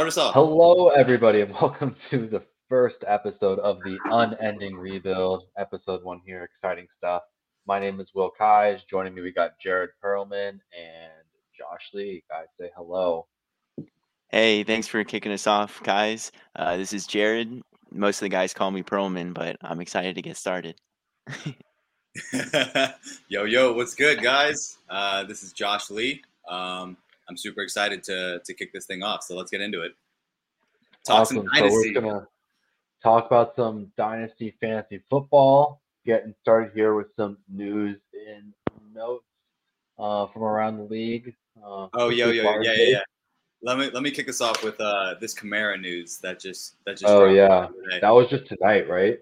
Start us off. Hello, everybody, and welcome to the first episode of the Unending Rebuild, episode one here. Exciting stuff. My name is Will Keyes. Joining me, we got Jared Pearlman and Josh Lee. Guys, say hello. Hey, thanks for kicking us off, guys. Uh, this is Jared. Most of the guys call me Pearlman, but I'm excited to get started. yo, yo, what's good, guys? Uh, this is Josh Lee. Um, I'm super excited to to kick this thing off. So let's get into it. Talk awesome. So we're gonna talk about some dynasty fantasy football. Getting started here with some news and notes uh, from around the league. Uh, oh, yo, yo, yeah, yeah, yeah. Let me let me kick us off with uh, this Kamara news that just that just. Oh yeah, that was just tonight, right?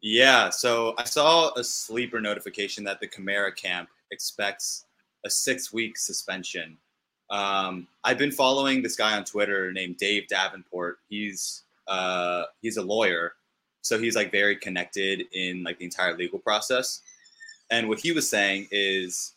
Yeah. So I saw a sleeper notification that the Kamara camp expects a six week suspension um, I've been following this guy on Twitter named Dave Davenport. He's uh, he's a lawyer, so he's like very connected in like the entire legal process. And what he was saying is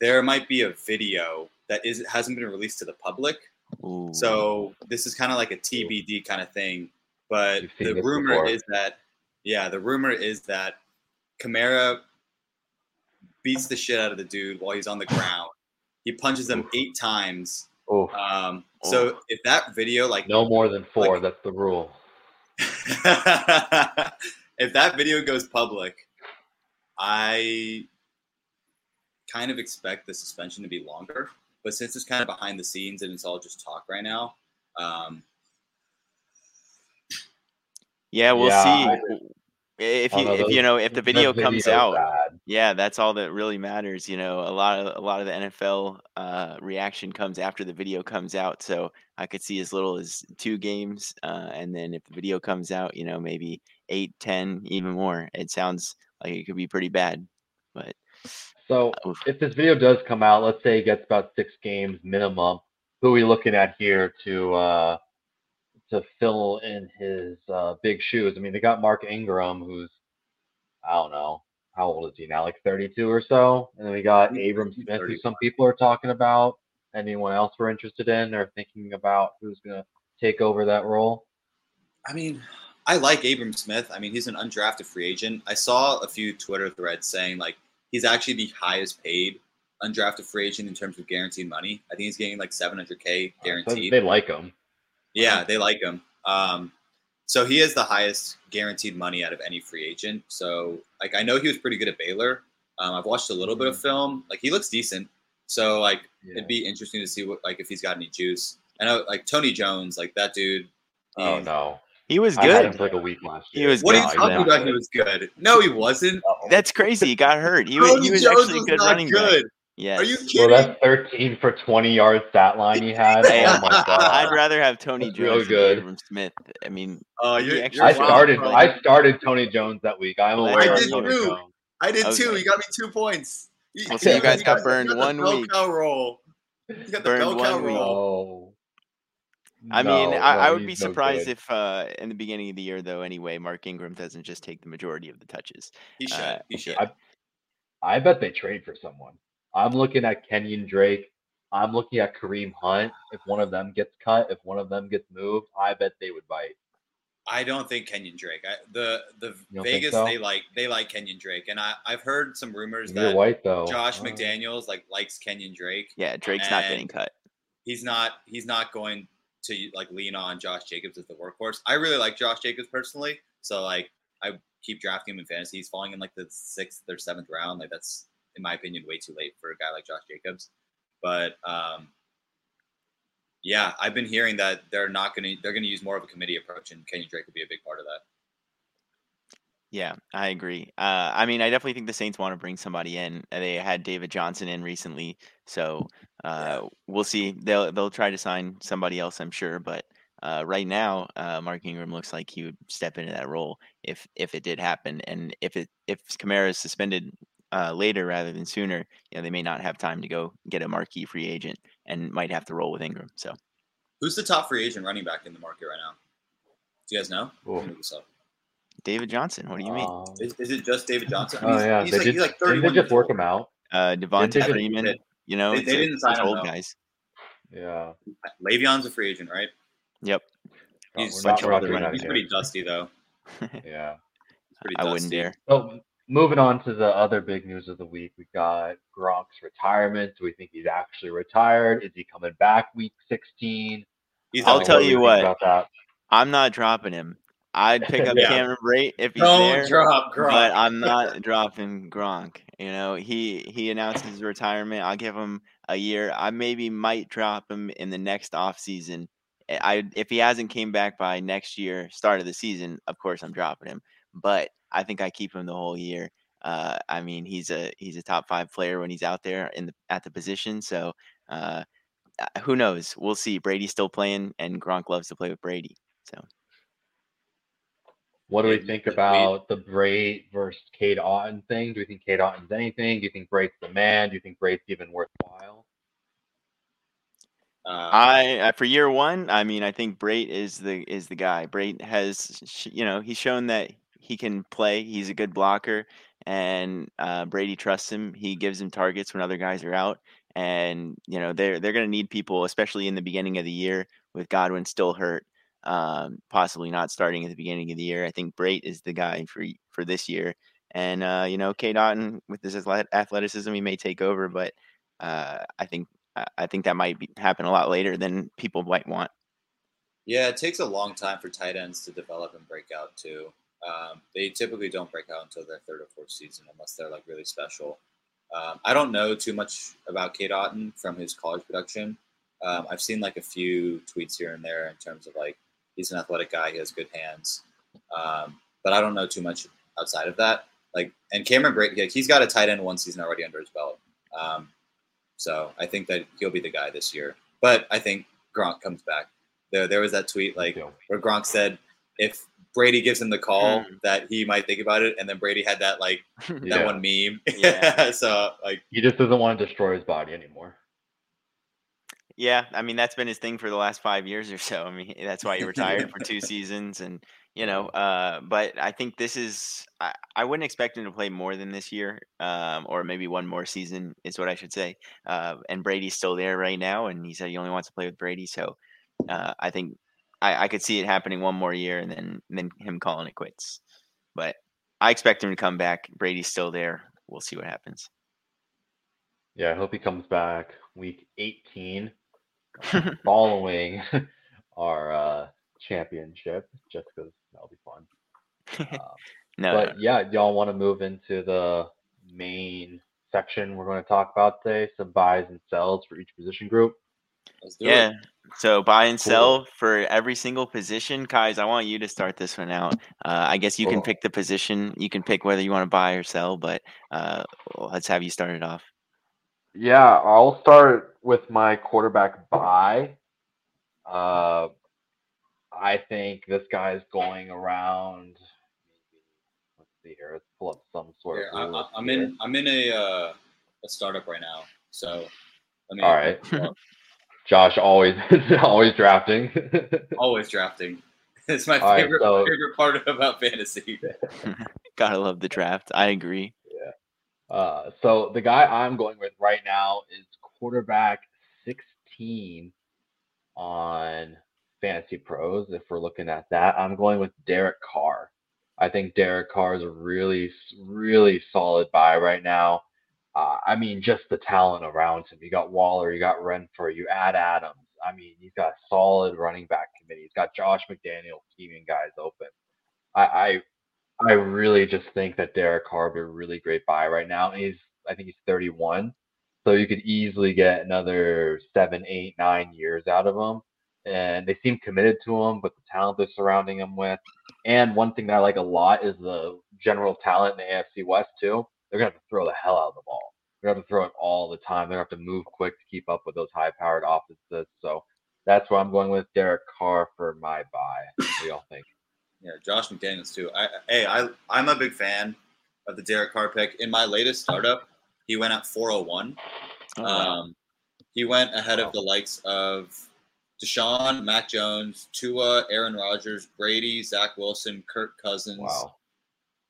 there might be a video that is hasn't been released to the public. Ooh. So this is kind of like a TBD kind of thing. But the rumor before. is that yeah, the rumor is that Kamara beats the shit out of the dude while he's on the ground he punches them eight times. Oh. Um, so if that video, like no more than four, like, that's the rule. if that video goes public, I kind of expect the suspension to be longer. But since it's kind of behind the scenes and it's all just talk right now, um, yeah, we'll yeah, see if you if you know if the video comes out bad. Yeah that's all that really matters you know a lot of a lot of the nfl uh, reaction comes after the video comes out so i could see as little as two games uh, and then if the video comes out you know maybe eight ten even more it sounds like it could be pretty bad but so uh, if this video does come out let's say it gets about six games minimum who are we looking at here to uh to fill in his uh, big shoes. I mean, they got Mark Ingram, who's I don't know how old is he now, like 32 or so, and then we got Abram Smith, who some people are talking about. Anyone else we're interested in or thinking about who's gonna take over that role? I mean, I like Abram Smith. I mean, he's an undrafted free agent. I saw a few Twitter threads saying like he's actually the highest paid undrafted free agent in terms of guaranteed money. I think he's getting like 700k guaranteed. they like him. Yeah, they like him. Um, so he has the highest guaranteed money out of any free agent. So like I know he was pretty good at Baylor. Um, I've watched a little bit of mm-hmm. film. Like he looks decent. So like yeah. it'd be interesting to see what like if he's got any juice. I know like Tony Jones, like that dude. Oh no. He was good. for like a week last year. He was. What good. are you talking about? He was good. No, he wasn't. That's crazy. He got hurt. He, was, he was Jones actually was good running good. Back. Yeah. Are you kidding? Well, that 13 for 20 yard stat line he had. oh my god! I'd rather have Tony That's Jones good. than Smith. I mean, uh, you're, you're I started. I started Tony Jones that week. I'm aware. I did too. I did too. He got me two points. He, okay, you guys got, got burned got one bell week. Roll. You got the burned bell cow roll. I mean, no, I, I, would be surprised no if uh, in the beginning of the year, though. Anyway, Mark Ingram doesn't just take the majority of the touches. He should. Uh, he should. I, I bet they trade for someone. I'm looking at Kenyan Drake. I'm looking at Kareem Hunt. If one of them gets cut, if one of them gets moved, I bet they would bite. I don't think Kenyan Drake. I, the the Vegas so? they like they like Kenyan Drake, and I I've heard some rumors You're that white though. Josh oh. McDaniels like likes Kenyan Drake. Yeah, Drake's not getting cut. He's not. He's not going to like lean on Josh Jacobs as the workhorse. I really like Josh Jacobs personally, so like I keep drafting him in fantasy. He's falling in like the sixth or seventh round. Like that's in my opinion, way too late for a guy like Josh Jacobs. But um, yeah, I've been hearing that they're not going to they're going to use more of a committee approach, and Kenny Drake will be a big part of that. Yeah, I agree. Uh, I mean, I definitely think the Saints want to bring somebody in. They had David Johnson in recently, so uh, we'll see. They'll they'll try to sign somebody else, I'm sure. But uh, right now, uh, Mark Ingram looks like he would step into that role if if it did happen, and if it if Kamara is suspended uh, later rather than sooner, you know, they may not have time to go get a marquee free agent and might have to roll with Ingram. So, who's the top free agent running back in the market right now? Do you guys know? David Johnson. What do you mean? Um, is, is, it just David Johnson? Oh yeah, he's, they like, did, he's like they just work him out. Uh, Devonta Freeman. You know, they, they didn't sign old guys. Yeah, Le'Veon's a free agent, right? Yep. He's, we're not- we're pretty, he's pretty dusty though. Yeah. He's pretty I wouldn't dare. So moving on to the other big news of the week, we got Gronk's retirement. Do we think he's actually retired? Is he coming back week 16? He's I'll tell you what. about that. I'm not dropping him. I'd pick up Yeah. Cameron Brate if he's Don't there. drop Gronk. but I'm not dropping Gronk. You know, he he announced his retirement. I'll give him a year. I maybe might drop him in the next off season. Eh, I if he hasn't came back by next year, start of the season, of course I'm dropping him. But I think I keep him the whole year. Uh, I mean, he's a he's a top five player when he's out there in the at the position. So uh, uh, who knows? We'll see. Brady's still playing, and Gronk loves to play with Brady. So What do we think about the Brate versus Cade Otton thing? Do we think Cade Otton's anything? Do you think Brate's the man? Do you think Brate's even worthwhile? Uh, I uh, for year one, I mean, I think Brate is the is the guy. Brate has, sh- you know, he's shown that he can play. He's a good blocker, and uh, Brady trusts him. He gives him targets when other guys are out, and you know they're they're going to need people, especially in the beginning of the year with Godwin still hurt, um, possibly not starting at the beginning of the year. I think Brate is the guy for for this year, and uh, you know, Cade Otton with his athleticism, he may take over, but uh, I think I think that might be, happen a lot later than people might want. Yeah, it takes a long time for tight ends to develop and break out too. Um, they typically don't break out until their third or fourth season, unless they're like really special. Um, I don't know too much about Cade Otton from his college production. Um, I've seen like a few tweets here and there in terms of like he's an athletic guy, he has good hands, um, but I don't know too much outside of that. Like, and Cameron Brate, like, he's got a tight end one season already under his belt. Um, so I think that he'll be the guy this year. But I think Gronk comes back. There, there was that tweet like where Gronk said if Brady gives him the call Mm. that he might think about it, and then Brady had that like that Yeah. one meme. Yeah. so like He just doesn't want to destroy his body anymore. Yeah, I mean that's been his thing for the last five years or so. I mean that's why he retired for two seasons, and you know. Uh, but I think this is I, I wouldn't expect him to play more than this year, um, or maybe one more season is what I should say. Uh, and Brady's still there right now, and he said he only wants to play with Brady, so uh, I think I, I could see it happening one more year, and then and then him calling it quits. But I expect him to come back. Brady's still there. We'll see what happens. Yeah, I hope he comes back week 18 uh, following our uh, championship, just because that'll be fun. Uh, no, but yeah, y'all want to move into the main section we're going to talk about today some buys and sells for each position group. Let's do Yeah. it. So buy and Cool. sell for every single position. Keyes, I want you to start this one out. Uh, I guess you can pick the position. You can pick whether you want to buy or sell, but uh, let's have you start it off. Yeah, I'll start with my quarterback buy. Uh, I think this guy's going around. Let's see here. Let's pull up some sort Here, of. I, I, list I'm in I'm in a uh, a startup right now, so let me. All right. Josh always always drafting. Always drafting. It's my All right, favorite so- favorite part about fantasy. Gotta love the draft. I agree. Yeah. Uh, so the guy I'm going with right now is quarterback 16 on Fantasy Pros. If we're looking at that, I'm going with Derek Carr. I think Derek Carr is a really, really solid buy right now. Uh, I mean, just the talent around him. You got Waller, you got Renfrow, you add Adams. I mean, he's got solid running back committee. He's got Josh McDaniel scheming guys open. I, I I really just think that Derek Carr be a really great buy right now. He's I think he's 31, so you could easily get another seven, eight, nine years out of him. And they seem committed to him, but the talent they're surrounding him with. And one thing that I like a lot is the general talent in the AFC West too. They're gonna have to throw the hell out of the ball. They're gonna have to throw it all the time. They're gonna have to move quick to keep up with those high-powered offenses. So that's what I'm going with Derek Carr for my buy. What do y'all think? Yeah, Josh McDaniels too. I hey, I I'm a big fan of the Derek Carr pick. In my latest startup, he went at 401. Oh, wow. Um, he went ahead Wow. of the likes of Deshaun, Mac Jones, Tua, Aaron Rodgers, Brady, Zach Wilson, Kirk Cousins. Wow.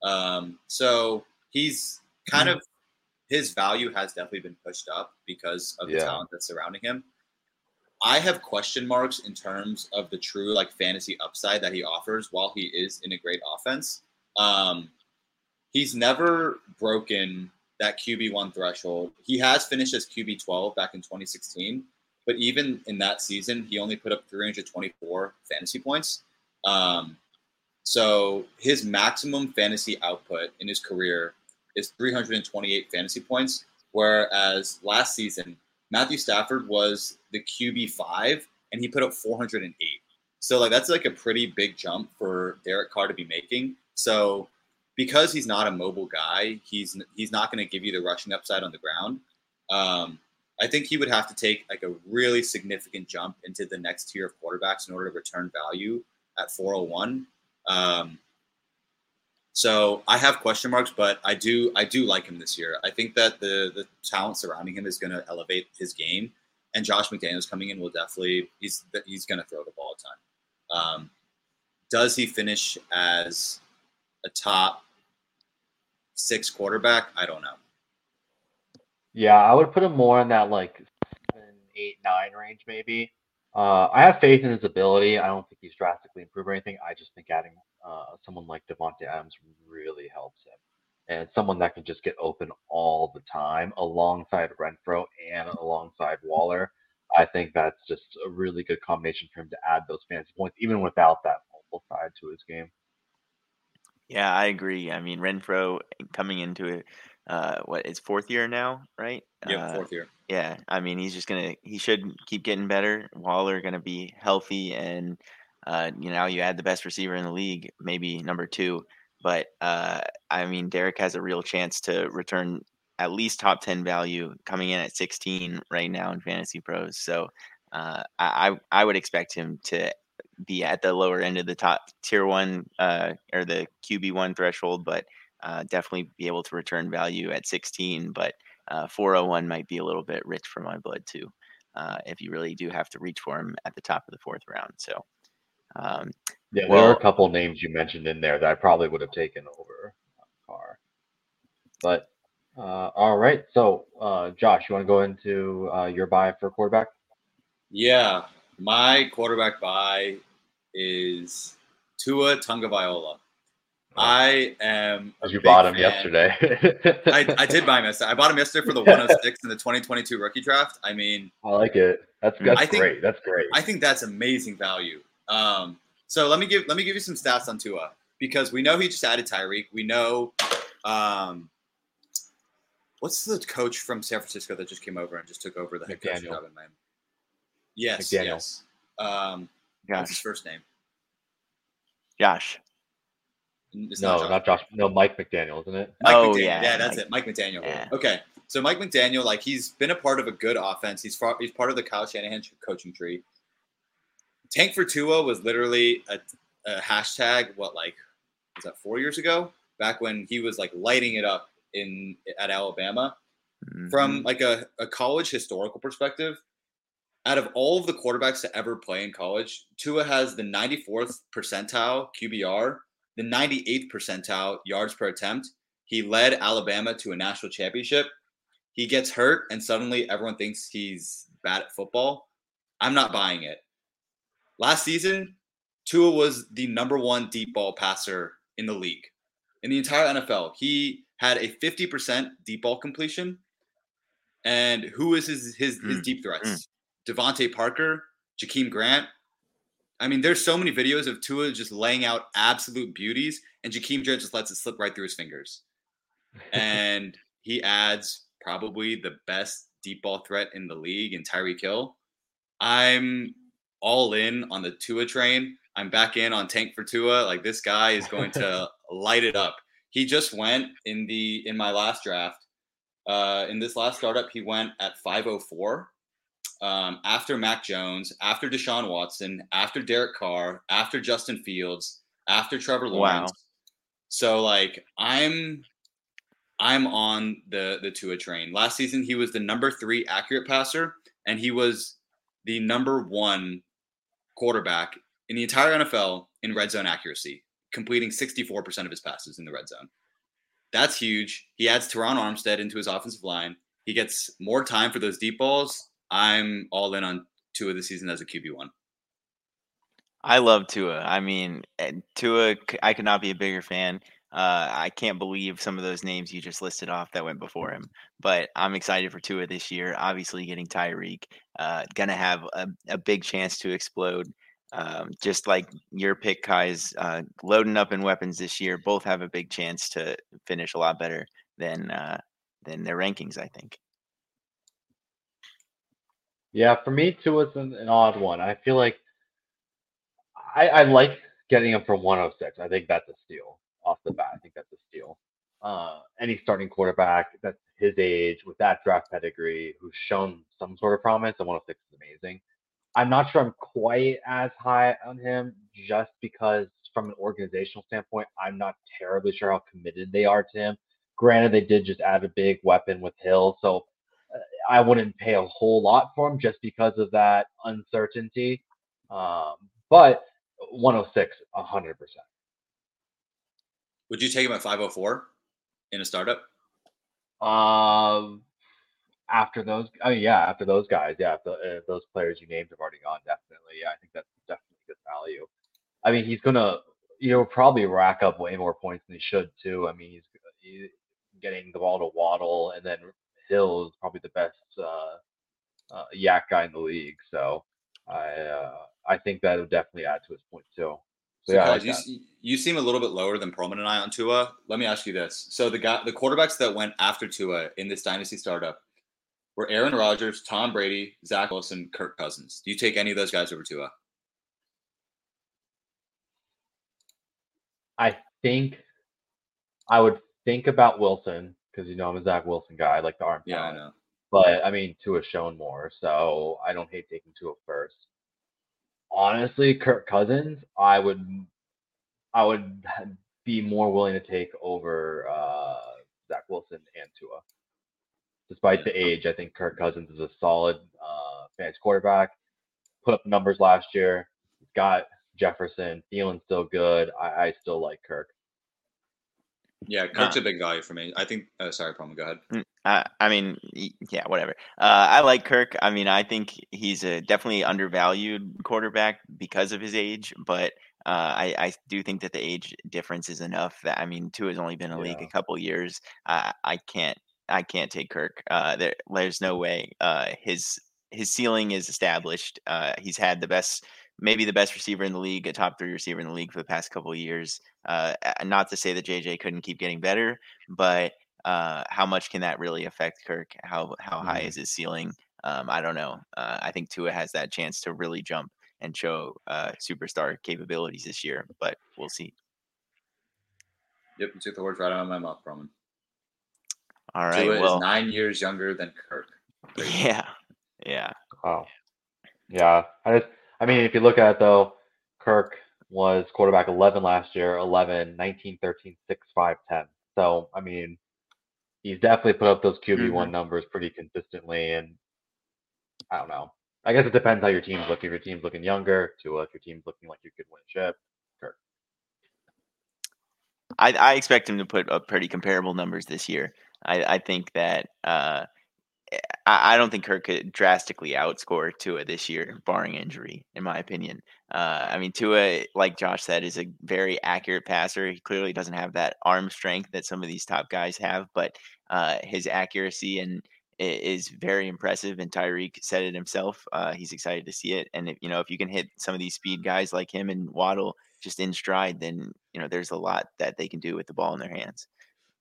Um, so he's kind of his value has definitely been pushed up because of the talent that's surrounding him. I have question marks in terms of the true like fantasy upside that he offers while he is in a great offense. Um, he's never broken that QB1 threshold. He has finished as QB12 back in 2016, but even in that season, he only put up 324 fantasy points. Um, so his maximum fantasy output in his career is 328 fantasy points, whereas last season Matthew Stafford was the QB five and he put up 408. So like that's like a pretty big jump for Derek Carr to be making. So because he's not a mobile guy, he's he's not going to give you the rushing upside on the ground. Um, I think he would have to take like a really significant jump into the next tier of quarterbacks in order to return value at 401. Um, so I have question marks, but I do I do like him this year. I think that the the talent surrounding him is going to elevate his game, and Josh McDaniels coming in will definitely he's he's going to throw the ball a ton. Um, does he finish as a top six quarterback? I don't know. Yeah, I would put him more in that like seven, eight, nine range maybe. Uh, I have faith in his ability. I don't think he's drastically improved or anything. I just think adding uh, someone like Davante Adams really helps him. And someone that can just get open all the time alongside Renfrow and alongside Waller. I think that's just a really good combination for him to add those fantasy points, even without that mobile side to his game. Yeah, I agree. I mean, Renfrow coming into it, uh, what it's fourth year now, right? Yeah, uh, fourth year. Yeah, I mean, he's just gonna he should keep getting better. Waller gonna be healthy, and uh, you know, you add the best receiver in the league, maybe number two. But uh, I mean, Derek has a real chance to return at least top ten value, coming in at 16 right now in Fantasy Pros. So uh, I I would expect him to be at the lower end of the top tier one uh, or the QB one threshold, but uh, definitely be able to return value at 16. But uh, 401 might be a little bit rich for my blood too, uh, if you really do have to reach for him at the top of the fourth round. So, um, yeah, well, there are a couple names you mentioned in there that I probably would have taken over Carr. But uh, all right, so uh, Josh, you want to go into uh, your buy for quarterback? Yeah, my quarterback buy is Tua Tagovailoa. I am. You bought him fan. yesterday. I, I did buy him yesterday. I bought him yesterday for the 106 in the 2022 rookie draft. I mean, I like it. That's that's I great. that's great. I think that's amazing value. Um, so let me give let me give you some stats on Tua because we know he just added Tyreek. We know, um, what's the coach from San Francisco that just came over and just took over the head coach job in Miami? Yes, McDaniel. yes. Um, what's his first name? Josh. It's no, not Josh. not Josh. No, Mike McDaniel, isn't it? Mike oh McDaniel. yeah, yeah, that's Mike. it. Mike McDaniel. Yeah. Okay, so Mike McDaniel, like he's been a part of a good offense. He's far, he's part of the Kyle Shanahan coaching tree. Tank for Tua was literally a, a hashtag. What like was that four years ago? Back when he was like lighting it up in at Alabama. Mm-hmm. From like a, a college historical perspective, out of all of the quarterbacks to ever play in college, Tua has the 94th percentile QBR, the 98th percentile yards per attempt. He led Alabama to a national championship. He gets hurt, and suddenly everyone thinks he's bad at football. I'm not buying it. Last season, Tua was the number one deep ball passer in the league. In the entire NFL, he had a 50% deep ball completion. And who is his his, his mm. deep threats? Mm. DeVante Parker, Jakeem Grant. I mean, there's so many videos of Tua just laying out absolute beauties, and Jakeem Grant just lets it slip right through his fingers. and he adds probably the best deep ball threat in the league in Tyreek Hill. I'm all in on the Tua train. I'm back in on Tank for Tua. Like this guy is going to light it up. He just went in the in my last draft. Uh, in this last startup, he went at 504 um, after Mac Jones, after Deshaun Watson, after Derek Carr, after Justin Fields, after Trevor Lawrence. Wow. So like I'm I'm on the the Tua train. Last season he was the number 3 accurate passer and he was the number 1 quarterback in the entire NFL in red zone accuracy, completing 64% of his passes in the red zone. That's huge. He adds Terron Armstead into his offensive line. He gets more time for those deep balls I'm all in on Tua this season as a QB one. I love Tua. I mean, eh, Tua, I could not be a bigger fan. Uh, I can't believe some of those names you just listed off that went before him. But I'm excited for Tua this year. Obviously, getting Tyreek, uh, gonna have a, a big chance to explode. Um, just like your pick, Keyes uh, loading up in weapons this year. Both have a big chance to finish a lot better than uh, than their rankings. I think. Yeah, for me, Tua's an, an odd one. I feel like I, I like getting him for 106. I think that's a steal off the bat. I think that's a steal. Uh, any starting quarterback that's his age with that draft pedigree who's shown some sort of promise, and 106 is amazing. I'm not sure I'm quite as high on him just because, from an organizational standpoint, I'm not terribly sure how committed they are to him. Granted, they did just add a big weapon with Hill, so uh, I wouldn't pay a whole lot for him just because of that uncertainty. Um, but 106, 100%. Would you take him at 504 in a startup? Um, after those, oh yeah, after those guys, yeah, the, those players you named have already gone, definitely, yeah, I think that's definitely good value. I mean, he's gonna, you know, probably rack up way more points than he should too. I mean, he's, he's getting the ball to Waddle, and then Hill is probably the best uh, uh, YAC guy in the league. So I, uh, I think that would definitely add to his point too. So, yeah, guys, like you, you seem a little bit lower than Pearlman and I on Tua. Let me ask you this: so the guy, the quarterbacks that went after Tua in this dynasty startup were Aaron Rodgers, Tom Brady, Zach Wilson, Kirk Cousins. Do you take any of those guys over Tua? I think I would think about Wilson because you know I'm a Zach Wilson guy. I like the arm. Yeah, talent. I know. But I mean, Tua's shown more, so I don't hate taking Tua first honestly, Kirk Cousins, I would, I would be more willing to take over uh, Zach Wilson and Tua. Despite the age, I think Kirk Cousins is a solid uh, fantasy quarterback. Put up numbers last year. He's got Jefferson. Thielen's still good. I, I still like Kirk. Yeah, Kirk's uh, a big value for me. I think. Uh, sorry, Palmer. Go ahead. Mm, uh, I mean, yeah, whatever. Uh, I like Kirk. I mean, I think he's a definitely undervalued quarterback because of his age, but uh, I, I do think that the age difference is enough. That I mean, Tua has only been in the yeah. league a couple years. I can't. I can't take Kirk. Uh, there, there's no way. Uh, his his ceiling is established. Uh, he's had the best maybe the best receiver in the league, a top three receiver in the league for the past couple of years. Uh, not to say that JJ couldn't keep getting better, but uh, how much can that really affect Kirk? How how high mm-hmm. is his ceiling? Um, I don't know. Uh, I think Tua has that chance to really jump and show uh, superstar capabilities this year, but we'll see. Yep, you took the words right out of my mouth, Roman. All right. Tua well, is nine years younger than Kirk. Yeah. Yeah. Wow. Yeah. I just I mean, if you look at it though, Kirk was quarterback 11 last year, 11, 19, 13, 6, 5, 10. So, I mean, he's definitely put up those QB1 mm-hmm. numbers pretty consistently. And I don't know. I guess it depends how your team's looking. If your team's looking younger, to if your team's looking like you could win a chip, Kirk. I, I expect him to put up pretty comparable numbers this year. I, I think that uh, I, don't think Kirk could drastically outscore Tua this year, barring injury, in my opinion. Uh, I mean, Tua, like Josh said, is a very accurate passer. He clearly doesn't have that arm strength that some of these top guys have, but uh, his accuracy and is very impressive. And Tyreek said it himself. Uh, he's excited to see it. And if, you know, if you can hit some of these speed guys like him and Waddle just in stride, then you know there's a lot that they can do with the ball in their hands.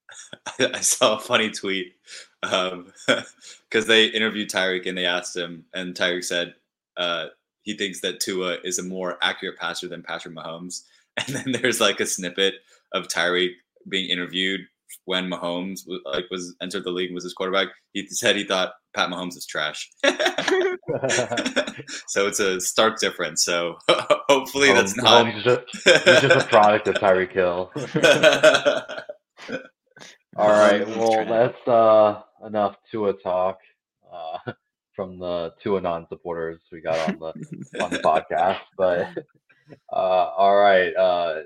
I saw a funny tweet because um, they interviewed Tyreek and they asked him, and Tyreek said uh, he thinks that Tua is a more accurate passer than Patrick Mahomes. And then there's like a snippet of Tyreek being interviewed when Mahomes like was entered the league and was his quarterback. He said he thought Pat Mahomes is trash. so it's a stark difference. So hopefully um, that's not. He's just, he's just a product of Tyreek Hill. All right. Well, that's uh, enough Tua talk uh, from the Tua non supporters we got on the on the podcast. But uh, all right, uh,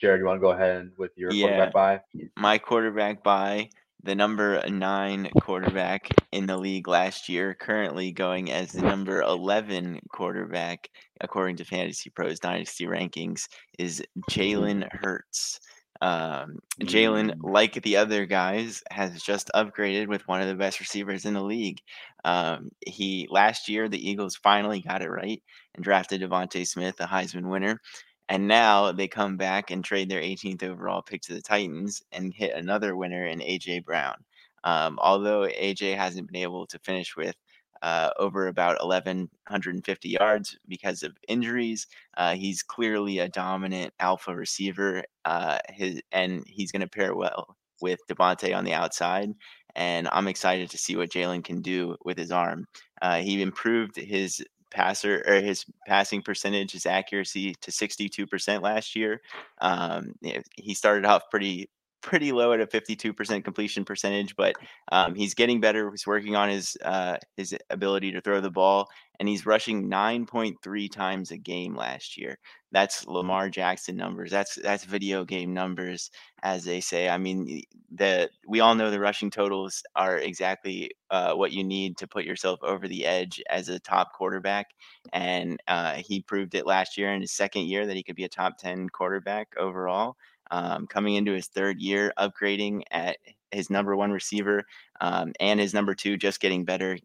Jared, you want to go ahead with your yeah. quarterback buy? My quarterback buy the number nine quarterback in the league last year, currently going as the number 11 quarterback, according to Fantasy Pros Dynasty rankings, is Jalen Hurts. Um, Jalen, mm. like the other guys, has just upgraded with one of the best receivers in the league. Um, he last year the Eagles finally got it right and drafted DeVonta Smith, a Heisman winner. And now they come back and trade their 18th overall pick to the Titans and hit another winner in AJ Brown. Um, although AJ hasn't been able to finish with uh, over about 1,150 yards because of injuries, uh, he's clearly a dominant alpha receiver. Uh, his and he's going to pair well with DeVonta on the outside. And I'm excited to see what Jalen can do with his arm. Uh, he improved his passer or his passing percentage, his accuracy to 62% last year. Um, he started off pretty pretty low at a 52% completion percentage, but um, he's getting better. He's working on his uh, his ability to throw the ball, and he's rushing 9.3 times a game last year. That's Lamar Jackson numbers. That's that's video game numbers, as they say. I mean, the we all know the rushing totals are exactly uh, what you need to put yourself over the edge as a top quarterback, and uh, he proved it last year in his second year that he could be a top 10 quarterback overall um, coming into his third year, upgrading at his number one receiver um, and his number two, just getting better,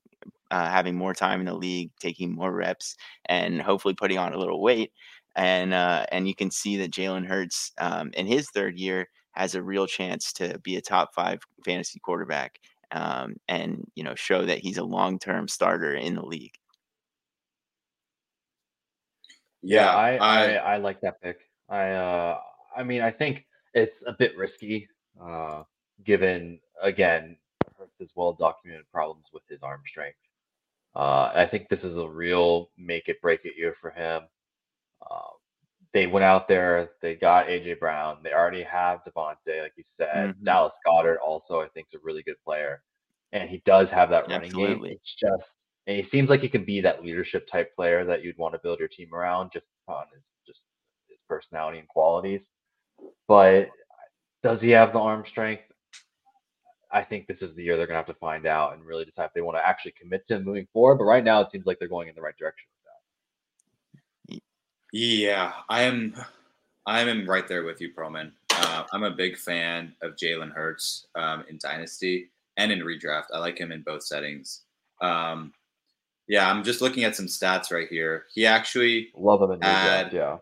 uh, having more time in the league, taking more reps, and hopefully putting on a little weight. And uh, and you can see that Jalen Hurts um, in his third year has a real chance to be a top five fantasy quarterback, um, and you know show that he's a long term starter in the league. Yeah, I, I, I, I like that pick. I uh I mean, I think it's a bit risky, uh, given again his well documented problems with his arm strength. Uh, I think this is a real make it break it year for him. Uh, they went out there, they got AJ Brown, they already have DeVonta, like you said. Mm-hmm. Dallas Goedert also, I think, is a really good player, and he does have that running Absolutely. game. It's just, and he seems like he can be that leadership type player that you'd want to build your team around, just on his just his personality and qualities. But does he have the arm strength? I think this is the year they're going to have to find out and really decide if they want to actually commit to him moving forward. But right now, it seems like they're going in the right direction with that. Yeah, I am. I am right there with you, Proman. Uh, I'm a big fan of Jalen Hurts um, in Dynasty and in redraft. I like him in both settings. Um, yeah, I'm just looking at some stats right here. He actually love him in redraft. Yeah,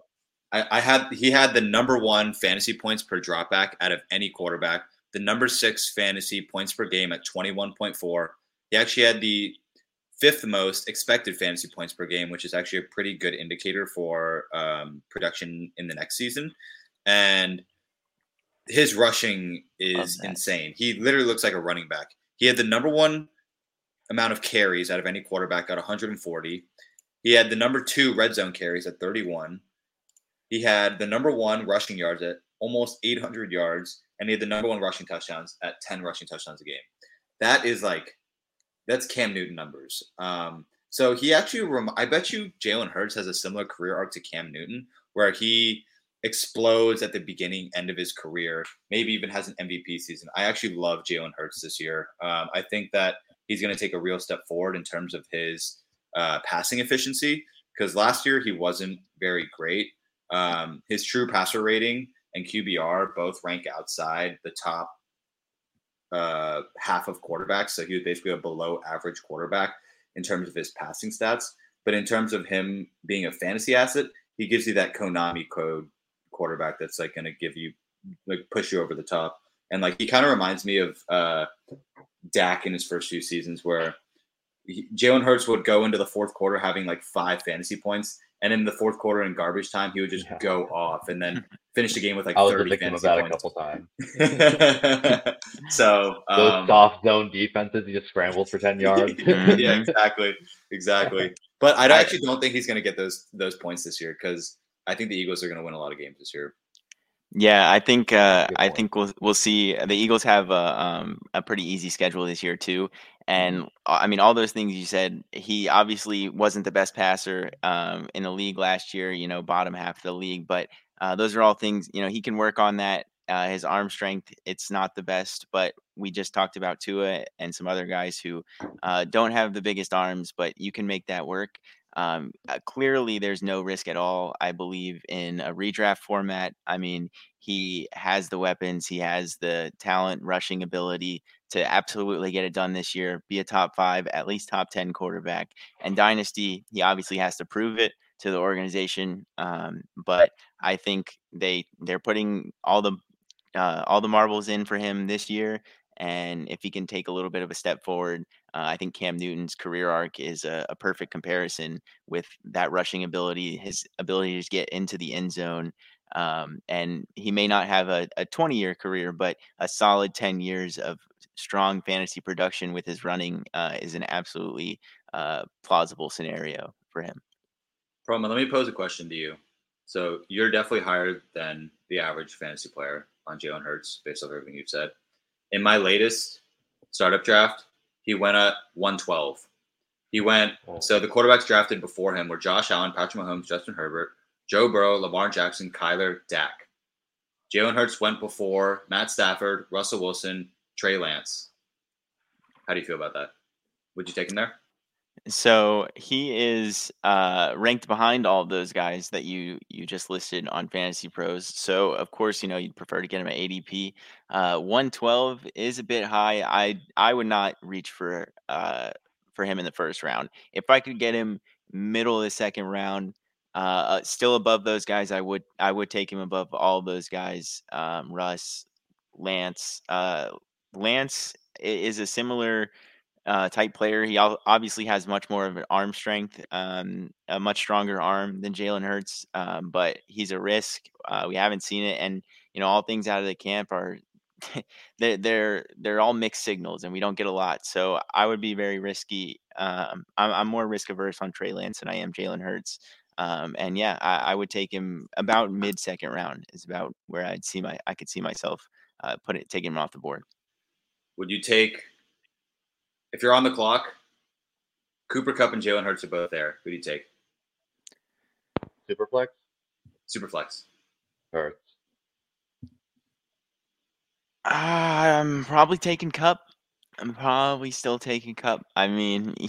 I, I had he had the number one fantasy points per dropback out of any quarterback. The number six fantasy points per game at 21.4. He actually had the fifth most expected fantasy points per game, which is actually a pretty good indicator for um, production in the next season. And his rushing is insane. He literally looks like a running back. He had the number one amount of carries out of any quarterback at 140. He had the number two red zone carries at 31. He had the number one rushing yards at almost 800 yards, and he had the number one rushing touchdowns at 10 rushing touchdowns a game. That is like, that's Cam Newton numbers. Um, so he actually, rem- I bet you Jalen Hurts has a similar career arc to Cam Newton, where he explodes at the beginning, end of his career, maybe even has an MVP season. I actually love Jalen Hurts this year. Um, I think that he's going to take a real step forward in terms of his uh, passing efficiency because last year he wasn't very great. Um, his true passer rating and QBR both rank outside the top uh, half of quarterbacks. So he was basically a below average quarterback in terms of his passing stats. But in terms of him being a fantasy asset, he gives you that Konami code quarterback that's like going to give you, like, push you over the top. And like he kind of reminds me of uh, Dak in his first few seasons, where Jalen Hurts would go into the fourth quarter having like five fantasy points, and in the fourth quarter in garbage time, he would just yeah. go off and then finish the game with like I was 30 victim of that points. a couple times. so those um, soft zone defenses, he just scrambled for 10 yards. yeah, exactly. Exactly. But I actually don't think he's going to get those those points this year because I think the Eagles are going to win a lot of games this year. Yeah, I think uh, I think we'll we'll see. The Eagles have a um, a pretty easy schedule this year too, and uh, I mean all those things you said. He obviously wasn't the best passer um, in the league last year. You know, bottom half of the league, but uh, those are all things you know he can work on that. Uh, his arm strength, it's not the best, but we just talked about Tua and some other guys who uh, don't have the biggest arms, but you can make that work. Um, uh, clearly, there's no risk at all. I believe in a redraft format. I mean, he has the weapons, he has the talent, rushing ability to absolutely get it done this year, be a top five, at least top 10 quarterback. And Dynasty, he obviously has to prove it to the organization. Um, but I think they they're putting all the uh, all the marbles in for him this year, and if he can take a little bit of a step forward, uh, I think Cam Newton's career arc is a, a, perfect comparison with that rushing ability, his ability to get into the end zone. Um, and he may not have a, a 20 year career, but a solid 10 years of strong fantasy production with his running uh, is an absolutely uh, plausible scenario for him. Proma, let me pose a question to you. So you're definitely higher than the average fantasy player on Jalen Hurts based off everything you've said. In my latest startup draft, he went at 112. He went so the quarterbacks drafted before him were Josh Allen, Patrick Mahomes, Justin Herbert, Joe Burrow, Lamar Jackson, Kyler, Dak. Jalen Hurts went before Matt Stafford, Russell Wilson, Trey Lance. How do you feel about that? Would you take him there? So he is uh, ranked behind all of those guys that you you just listed on Fantasy Pros. So of course, you know you'd prefer to get him at ADP. Uh, 112 is a bit high. I I would not reach for uh, for him in the first round. If I could get him middle of the second round, uh, still above those guys, I would I would take him above all those guys. Um, Russ, Lance, uh, Lance is a similar uh, type player. He obviously has much more of an arm strength, um, a much stronger arm than Jalen Hurts, um, but he's a risk. Uh, we haven't seen it, and you know all things out of the camp are they're they're they're all mixed signals, and we don't get a lot. So I would be very risky. Um, I'm, I'm, more risk averse on Trey Lance than I am Jalen Hurts. Um, and yeah, I, I, would take him about mid second round is about where I'd see my I could see myself uh, put it taking him off the board. Would you take if you're on the clock, Cooper Kupp and Jalen Hurts are both there. Who do you take? Superflex. Superflex. Hurts. I'm probably taking Kupp. I'm probably still taking Kupp. I mean,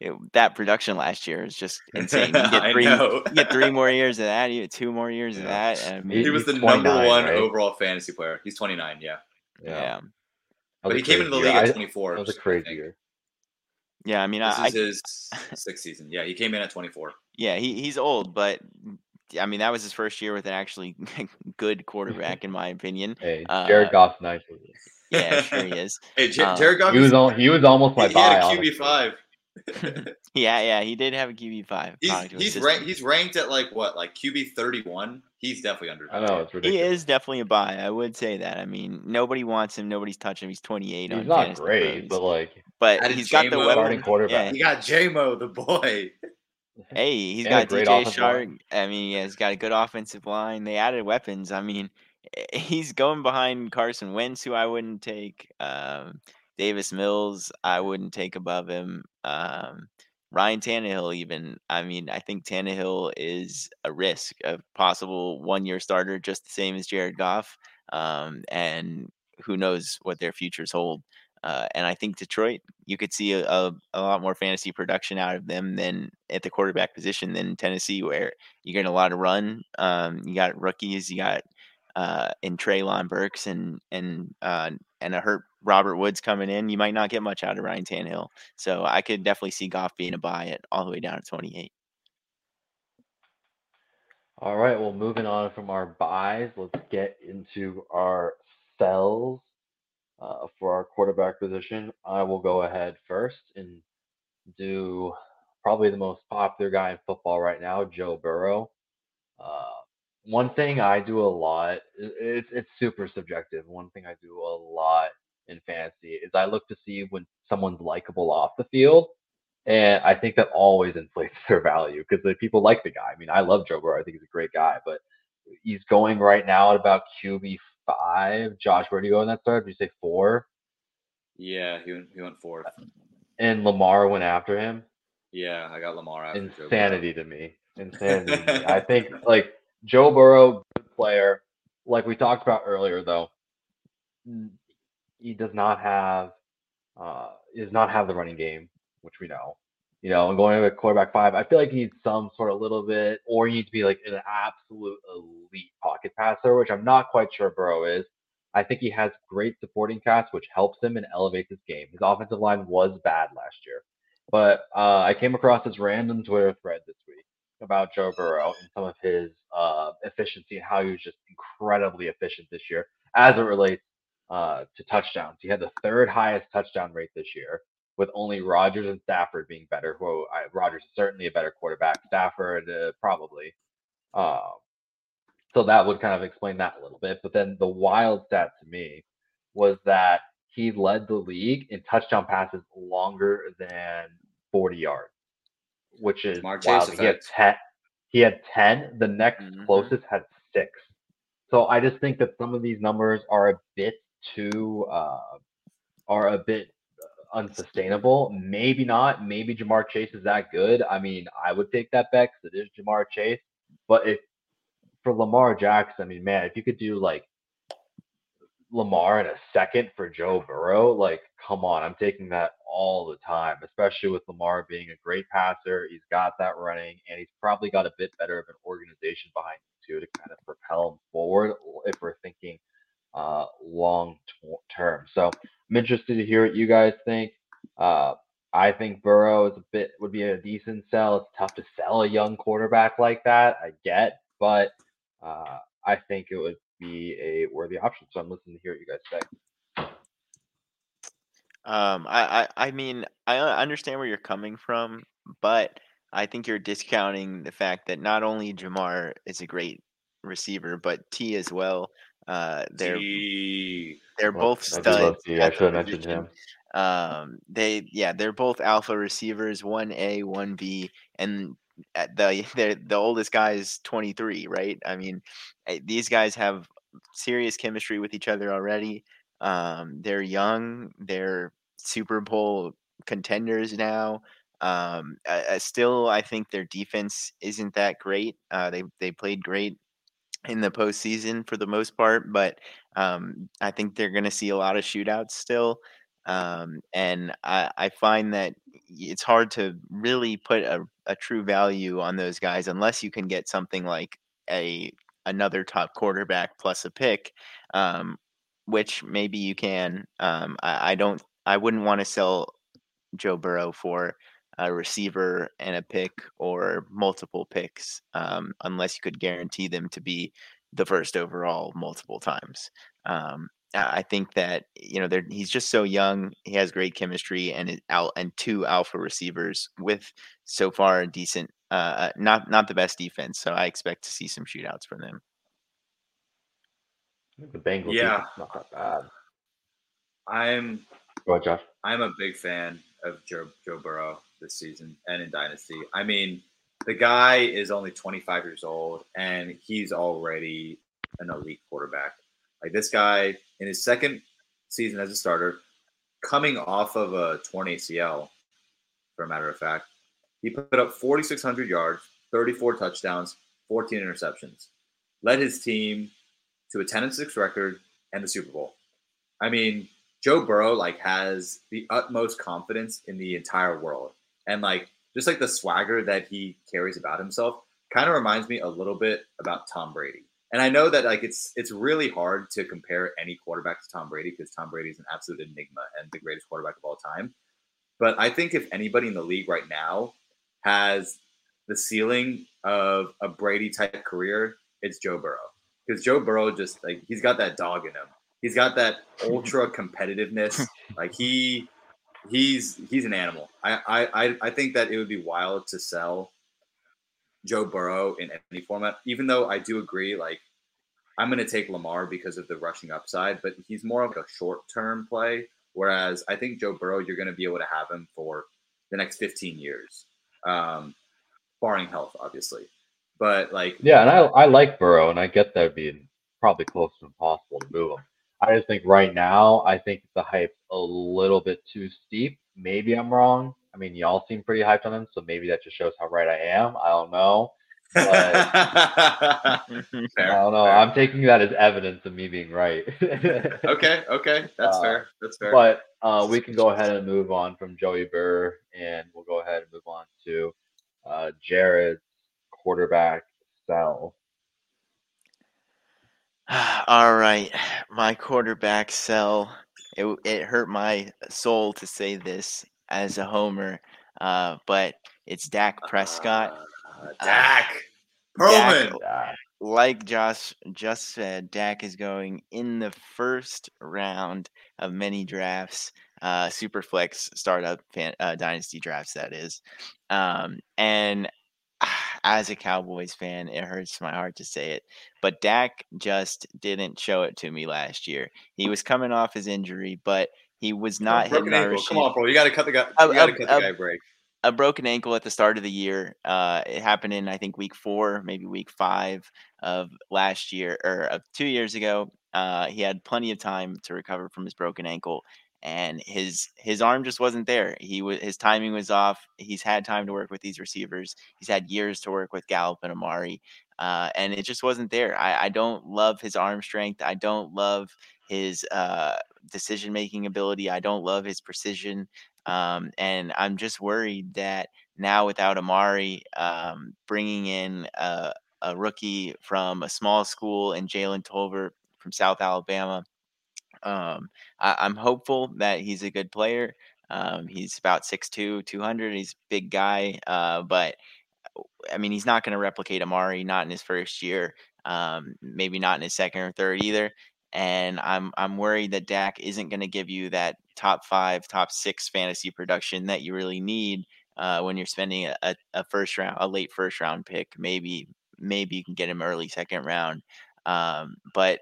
it, that production last year is just insane. You get three, you get three more years of that. You get two more years yeah. of that. I mean, he was the number one right? overall fantasy player. He's 29. Yeah. Yeah. yeah. But he came into the league year. at 24. That was a crazy year. Yeah, I mean, this I, is his sixth season. Yeah, he came in at 24. Yeah, he, he's old, but I mean, that was his first year with an actually good quarterback, in my opinion. Hey, Jared uh, Goff's nice. Yeah, sure he is. hey, J- um, Jared Goff. He was on. He was almost my he, buy. He had a QB five. yeah, yeah, he did have a QB five. He's he's ranked he's ranked at like what, like QB thirty one. He's definitely under. I know it's ridiculous. He is definitely a buy. I would say that. I mean, nobody wants him. Nobody's touching him. He's twenty eight. He's not great, but like, but he's got the weapon. quarterback. Yeah. He got JMO, the boy. Hey, he's got DJ Chark. I mean, he's got a good offensive line. They added weapons. I mean, he's going behind Carson Wentz, who I wouldn't take. Um, Davis Mills, I wouldn't take above him. Um, Ryan Tannehill, even. I mean, I think Tannehill is a risk, a possible one year starter, just the same as Jared Goff. Um, and who knows what their futures hold. Uh, and I think Detroit, you could see a, a, a, lot more fantasy production out of them than at the quarterback position than Tennessee, where you get a lot of run. Um, you got rookies, you got uh, in Treylon Burks and and uh, and a hurt Robert Woods coming in, you might not get much out of Ryan Tannehill. So I could definitely see Goff being a buy it all the way down to 28. All right. Well, moving on from our buys, let's get into our sells uh, for our quarterback position. I will go ahead first and do probably the most popular guy in football right now, Joe Burrow. Uh, one thing I do a lot, it's it's super subjective. One thing I do a lot in fantasy is I look to see when someone's likable off the field. And I think that always inflates their value because the people like the guy. I mean, I love Joe Burrow. I think he's a great guy, but he's going right now at about QB five. Josh, where do you go in that start? Did you say four? Yeah, he went, he went fourth. And Lamar went after him. Yeah, I got Lamar after Insanity to me. Insanity. to me. I think like Joe Burrow, good player. Like we talked about earlier, though, he does not have uh, he does not have the running game, which we know. You know, and going to quarterback five, I feel like he needs some sort of little bit, or he needs to be like an absolute elite pocket passer, which I'm not quite sure Burrow is. I think he has great supporting cast, which helps him and elevates his game. His offensive line was bad last year, but uh, I came across this random Twitter thread this week about Joe Burrow and some of his uh, efficiency and how he was just incredibly efficient this year as it relates uh, to touchdowns. He had the third highest touchdown rate this year, with only Rodgers and Stafford being better. Who I, Rodgers is certainly a better quarterback. Stafford uh, probably. Uh, so that would kind of explain that a little bit. But then the wild stat to me was that he led the league in touchdown passes longer than 40 yards, which is Mark wild. He had 10. He had 10. The next mm-hmm. closest had six. So I just think that some of these numbers are a bit too uh, are a bit unsustainable. Maybe not. Maybe Ja'Marr Chase is that good. I mean, I would take that bet because it is Ja'Marr Chase. But if for Lamar Jackson, I mean, man, if you could do like Lamar in a second for Joe Burrow, like, come on, I'm taking that all the time, especially with Lamar being a great passer. He's got that running, and he's probably got a bit better of an organization behind him too to kind of propel him forward if we're thinking uh, long term. So I'm interested to hear what you guys think. Uh, I think Burrow is a bit would be a decent sell. It's tough to sell a young quarterback like that. I get, but uh, I think it would be a worthy option. So I'm listening to hear what you guys say. Um, I, I, I mean, I understand where you're coming from, but I think you're discounting the fact that not only Ja'Marr is a great receiver, but T as well. Uh, they're T. they're well, both studs. I, I should have mentioned him. Um, they yeah, they're both alpha receivers, one A, one B, and the the oldest guy is 23, right? I mean, eh, these guys have serious chemistry with each other already. Um, they're young. They're Super Bowl contenders now. Um, uh, still, I think their defense isn't that great. Uh, they they played great in the postseason for the most part, but um, I think they're going to see a lot of shootouts still. Um, and I, I, find that it's hard to really put a, a, true value on those guys unless you can get something like a another top quarterback plus a pick, um, which maybe you can. Um, I, I, don't. I wouldn't want to sell Joe Burrow for a receiver and a pick or multiple picks um, unless you could guarantee them to be the first overall multiple times. Um, I think that you know he's just so young. He has great chemistry and out and two alpha receivers with so far a decent, uh, uh, not not the best defense. So I expect to see some shootouts from them. The Bengals, yeah, not that bad. I'm. Go ahead, Josh. I'm a big fan of Joe Joe Burrow this season and in Dynasty. I mean, the guy is only 25 years old and he's already an elite quarterback. Like this guy in his second season as a starter, coming off of a torn ACL, for a matter of fact, he put up 4,600 yards, 34 touchdowns, 14 interceptions, led his team to a 10 and 6 record and the Super Bowl. I mean, Joe Burrow like has the utmost confidence in the entire world, and like just like the swagger that he carries about himself, kind of reminds me a little bit about Tom Brady. And I know that like it's it's really hard to compare any quarterback to Tom Brady because Tom Brady is an absolute enigma and the greatest quarterback of all time. But I think if anybody in the league right now has the ceiling of a Brady type career, it's Joe Burrow. Because Joe Burrow just like he's got that dog in him. He's got that ultra competitiveness. like he he's he's an animal. I, I I think that it would be wild to sell Joe Burrow in any format, even though I do agree, like, I'm going to take Lamar because of the rushing upside, but he's more of a short term play. Whereas I think Joe Burrow, you're going to be able to have him for the next 15 years, um, barring health, obviously. But like, yeah, and I, I like Burrow, and I get that being probably close to impossible to move him. I just think right now, I think the hype's a little bit too steep. Maybe I'm wrong. I mean, y'all seem pretty hyped on him, so maybe that just shows how right I am. I don't know. But I don't know. I'm taking that as evidence of me being right. okay, okay, that's uh, fair. That's fair. But uh, we can go ahead and move on from Joey Burr, and we'll go ahead and move on to uh, Jared's quarterback sell. All right, my quarterback sell. It it hurt my soul to say this as a homer, uh, but it's Dak Prescott. Uh, Dak. Dak, like Josh just said, Dak is going in the first round of many drafts, uh, Superflex startup fan, uh, dynasty drafts, that is. Um, and as a Cowboys fan, it hurts my heart to say it, but Dak just didn't show it to me last year. He was coming off his injury, but he was not hitting ankle. Come on, bro! You got to cut the guy. You got to cut the guy break. A broken ankle at the start of the year. Uh, it happened in I think week four, maybe week five of last year or of two years ago. Uh, he had plenty of time to recover from his broken ankle, and his his arm just wasn't there. He was his timing was off. He's had time to work with these receivers. He's had years to work with Gallup and Amari, uh, and it just wasn't there. I, I, don't love his arm strength. I don't love his uh, decision making ability. I don't love his precision, um, and I'm just worried that now without Amari, um, bringing in a, a rookie from a small school and Jalen Tolbert from South Alabama um, I, am hopeful that he's a good player. Um, he's about 6'2, 200. He's a big guy, uh, but I mean, he's not going to replicate Amari, not in his first year, um, maybe not in his second or third either. And I'm I'm worried that Dak isn't going to give you that top five, top six fantasy production that you really need uh, when you're spending a, a, first round, a late first round pick. Maybe maybe you can get him early second round. Um, but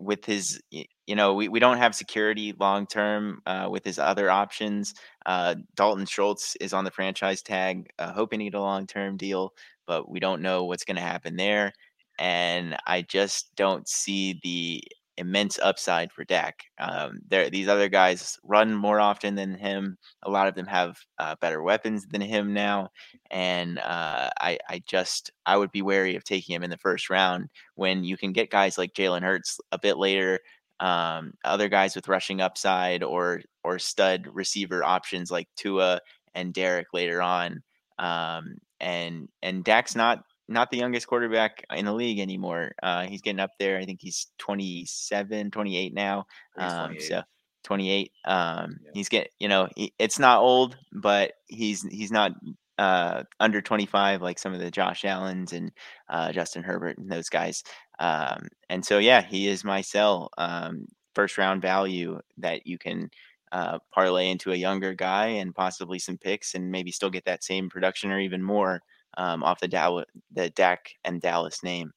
with his you know, we, we don't have security long term uh, with his other options. Uh, Dalton Schultz is on the franchise tag, uh, hoping to get a long term deal, but we don't know what's going to happen there. And I just don't see the immense upside for Dak. Um, there, these other guys run more often than him. A lot of them have uh, better weapons than him now, and uh, I, I just I would be wary of taking him in the first round when you can get guys like Jalen Hurts a bit later um, other guys with rushing upside or or stud receiver options like Tua and Derek later on. Um, and and Dak's not not the youngest quarterback in the league anymore. Uh, he's getting up there. I think he's 27, 28 now. Um, so 28. Um, yeah. He's getting, you know, he, it's not old, but he's he's not uh, under 25 like some of the Josh Allen's and uh, Justin Herbert and those guys. Um, and so, yeah, he is my sell um, first round value that you can uh, parlay into a younger guy and possibly some picks and maybe still get that same production or even more um, off the Dow- the Dak and Dallas name.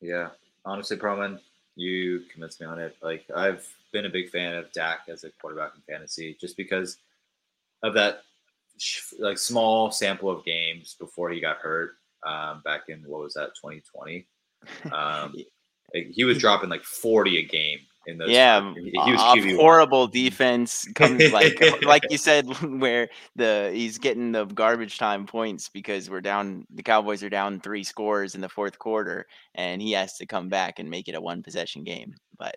Yeah, honestly, Pearlman, you convinced me on it. Like I've been a big fan of Dak as a quarterback in fantasy, just because of that like small sample of games before he got hurt um, back in what was that 2020 um, he was dropping like 40 a game in those yeah was horrible defense comes like like you said where the he's getting the garbage time points because we're down the cowboys are down three scores in the fourth quarter and he has to come back and make it a one possession game but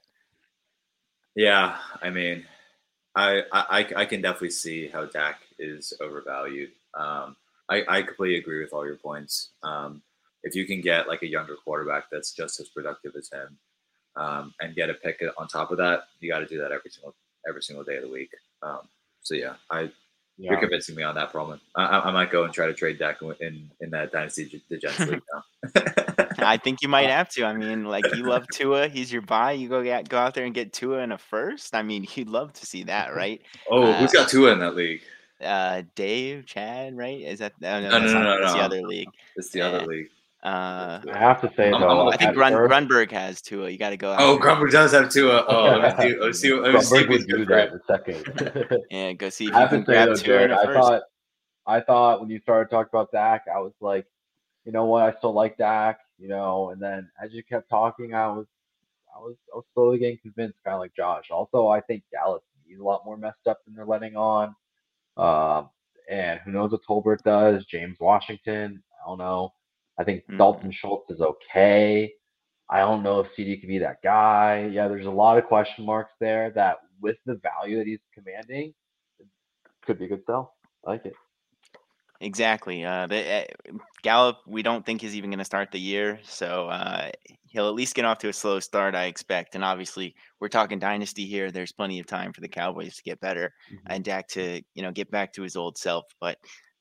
yeah i mean I, I I can definitely see how Dak is overvalued. Um, I, I completely agree with all your points. Um, if you can get like a younger quarterback that's just as productive as him, um, and get a pick on top of that, you got to do that every single every single day of the week. Um, so yeah, I yeah. you're convincing me on that, problem. I, I, might go and try to trade Dak in in that dynasty Degens league now. I think you might have to. I mean, like you love Tua, he's your buy. You go get, go out there and get Tua in a first. I mean, you'd love to see that, right? Oh, uh, who's got Tua in that league? Uh, Dave, Chad, right? Is that no? No, no, no, no, no, the other league. It's the other league. Uh, I have to say though, I think Grun, Grunberg has Tua. You got to go. Oh, Grunberg does have Tua. Oh, let me see. Let's see. Let me see would do that in a second. yeah, go see if I you can grab though, Tua. I thought, I thought when you started talking about Dak, I was like, you know what? I still like Dak, you know. And then as you kept talking, I was, I was, I was slowly getting convinced, kind of like Josh. Also, I think Dallas needs a lot more messed up than they're letting on. Um, and who knows what Tolbert does? James Washington. I don't know. I think mm-hmm. Dalton Schultz is okay. I don't know if CD could be that guy. Yeah, there's a lot of question marks there that with the value that he's commanding, could be a good sell. I like it. Exactly. Uh, the, uh, Gallup, we don't think is even going to start the year, so uh, he'll at least get off to a slow start, I expect. And obviously, we're talking dynasty here. There's plenty of time for the Cowboys to get better mm-hmm. and Dak to, you know, get back to his old self. But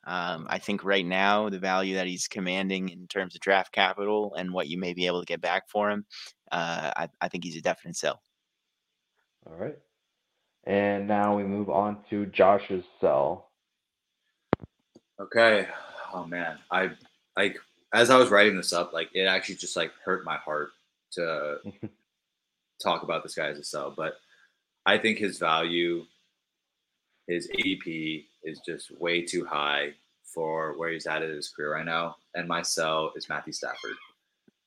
um, I think right now the value that he's commanding in terms of draft capital and what you may be able to get back for him, uh, I, I think he's a definite sell. All right. And now we move on to Josh's sell. Okay. Oh man, I like as I was writing this up, like it actually just like hurt my heart to talk about this guy as a sell, but I think his value, his ADP is just way too high for where he's at in his career right now. And my sell is Matthew Stafford.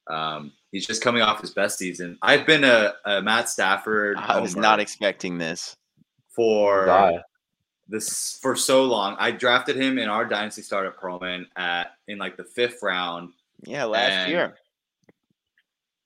Um, he's just coming off his best season. I've been a, a Matt Stafford. I was not expecting this for this for so long. I drafted him in our dynasty startup Pearlman at in like the fifth round. Yeah, last year.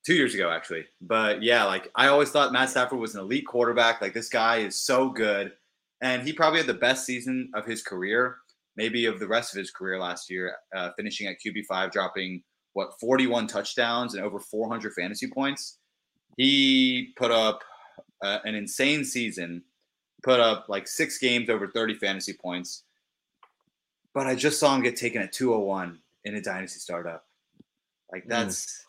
Two years ago, actually. But yeah, like I always thought Matt Stafford was an elite quarterback. Like this guy is so good. And he probably had the best season of his career, maybe of the rest of his career last year, uh, finishing at QB5, dropping what 41 touchdowns and over 400 fantasy points. He put up uh, an insane season put up like six games over 30 fantasy points. But I just saw him get taken at 201 in a dynasty startup. Like mm. that's mm.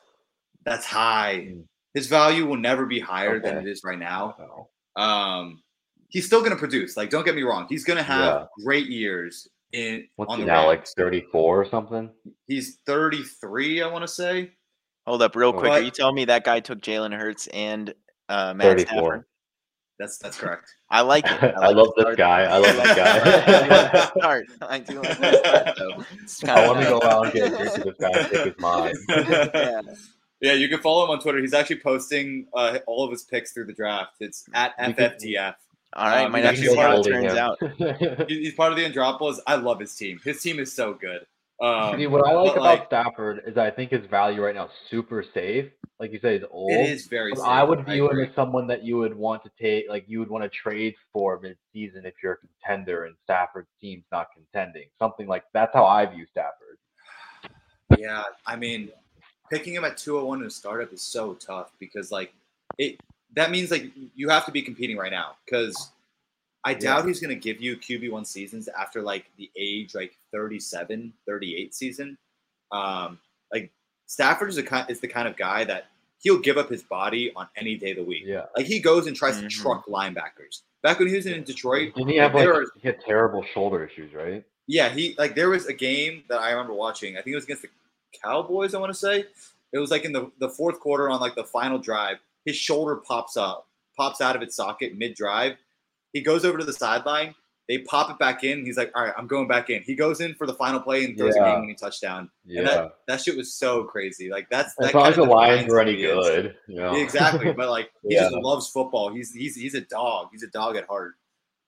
that's high. Mm. His value will never be higher okay. than it is right now. Um, he's still going to produce. Like, don't get me wrong. He's going to have yeah. great years in What's on the now, like 34 or something. He's 33, I want to say. Hold up, real quick. But, Are you telling me that guy took Jalen Hurts and uh, Matt 34. Stafford? That's that's correct. I like it. I, like I love this guy. I love this guy. start. I do like this start, I want to go out and get a this guy and take his mind. yeah. yeah, you can follow him on Twitter. He's actually posting uh, all of his picks through the draft. It's at FFTF. All right, um, my next how turns him. out. he's part of the Andropolis. I love his team. His team is so good. Um, See, what I like about like, Stafford is I think his value right now is super safe. Like you said, he's old. It is very. Safe. I would view I him as someone that you would want to take, like you would want to trade for mid-season if you're a contender and Stafford's team's not contending. Something like that's how I view Stafford. Yeah, I mean, picking him at 201 in a startup is so tough because like it that means like you have to be competing right now because I doubt yeah. he's going to give you QB1 seasons after like the age like 37, 38 season. Um, like Stafford is, a kind, is the kind of guy that he'll give up his body on any day of the week. Yeah. Like he goes and tries mm-hmm. to truck linebackers. Back when he was in Detroit, didn't he have like was, he had terrible shoulder issues, right? Yeah, he like there was a game that I remember watching. I think it was against the Cowboys. I want to say it was like in the the fourth quarter on like the final drive. His shoulder pops up, pops out of its socket mid drive, he goes over to the sideline. They pop it back in. He's like, all right, I'm going back in. He goes in for the final play and throws yeah. a game-winning touchdown. Yeah. And that, that shit was so crazy. Like that's that as the Lions were any good. Yeah. Exactly. But like he yeah. just loves football. He's he's he's a dog. He's a dog at heart.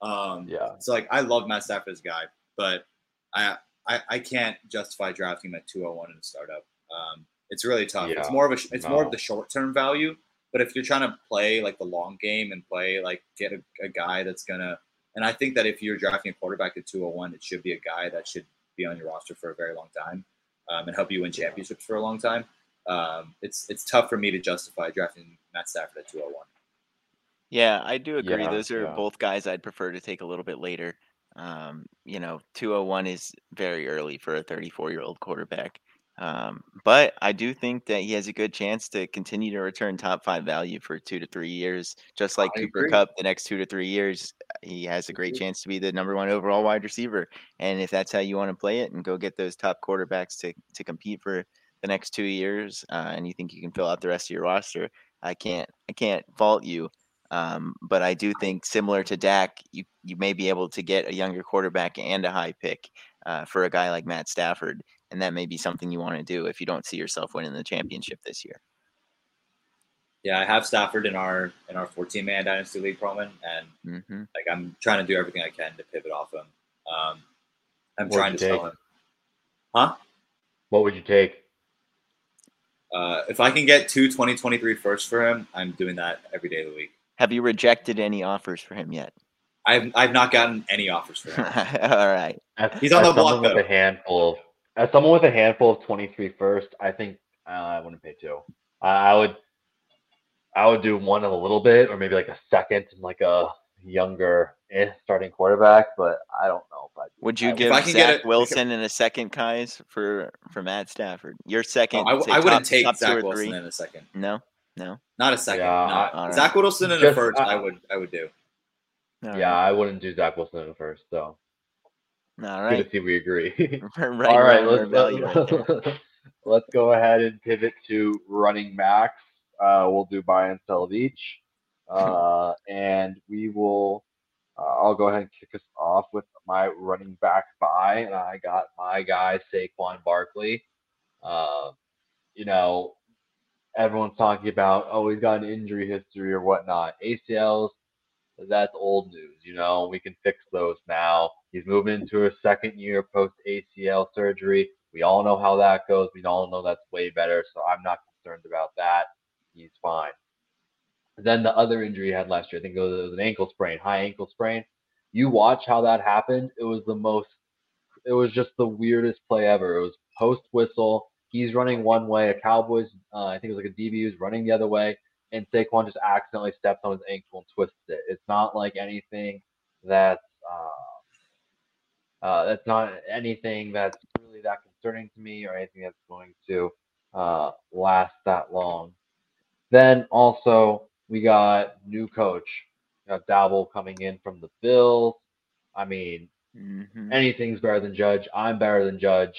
Um, yeah. So like I love Matt Stafford as a guy, but I, I I can't justify drafting him at 201 in a startup. Um, it's really tough. Yeah. It's more of a it's no. more of the short term value. But if you're trying to play like the long game and play like get a, a guy that's gonna, and I think that if you're drafting a quarterback at 201, it should be a guy that should be on your roster for a very long time um, and help you win championships for a long time. Um, it's it's tough for me to justify drafting Matt Stafford at 201. Yeah, I do agree. Yeah, Those are yeah. both guys I'd prefer to take a little bit later. Um, you know, 201 is very early for a 34 year old quarterback. Um, but I do think that he has a good chance to continue to return top five value for two to three years, just like I Cooper agree. Kupp. The next two to three years, he has a great chance to be the number one overall wide receiver. And if that's how you want to play it, and go get those top quarterbacks to to compete for the next two years, uh, and you think you can fill out the rest of your roster, I can't I can't fault you. Um, but I do think similar to Dak, you you may be able to get a younger quarterback and a high pick uh, for a guy like Matt Stafford and that may be something you want to do if you don't see yourself winning the championship this year. Yeah, I have Stafford in our in our 14 man dynasty league, Pearlman, and mm-hmm. like I'm trying to do everything I can to pivot off him. Um, I'm trying to sell him. Huh? What would you take? Uh, if I can get two 2023 firsts for him, I'm doing that every day of the week. Have you rejected any offers for him yet? I've I've not gotten any offers for him. All right. He's on as the block, with though. a handful of, as someone with a handful of 23 first, I think uh, I wouldn't pay two. I, I would, I would do one a little bit, or maybe like a second, and like a younger eh, starting quarterback. But I don't know if I Would you I- give I can get Zach it- Wilson in a second, Keyes, for for Matt Stafford? Your second. Oh, I, say I wouldn't top- take top two Zach Wilson three? in a second. No, no. Not a second. Yeah, no. I- All right. Zach Wilson in a first, I- I would I would do. All yeah, right. I wouldn't do Zach Wilson in the first. So All good to see we agree. right. All right, let's right let's go ahead and pivot to running backs. Uh, we'll do buy and sell of each, uh, and we will. Uh, I'll go ahead and kick us off with my running back buy, and I got my guy Saquon Barkley. Uh, you know, everyone's talking about oh he's got an injury history or whatnot. ACLs, that's old news. You know, we can fix those now. He's moving into a second year post ACL surgery. We all know how that goes. We all know that's way better. So I'm not concerned about that. He's fine. Then the other injury he had last year, I think it was, an ankle sprain, high ankle sprain. You watch how that happened. It was the most, it was just the weirdest play ever. It was post whistle. He's running one way. A Cowboys, uh, I think it was like a DB, was running the other way and Saquon just accidentally steps on his ankle and twists it. It's not like anything that's uh, uh, that's not anything that's really that concerning to me or anything that's going to uh, last that long. Then also we got new coach, we got Daboll coming in from the Bills. I mean, Mhm. anything's better than Judge. I'm better than Judge.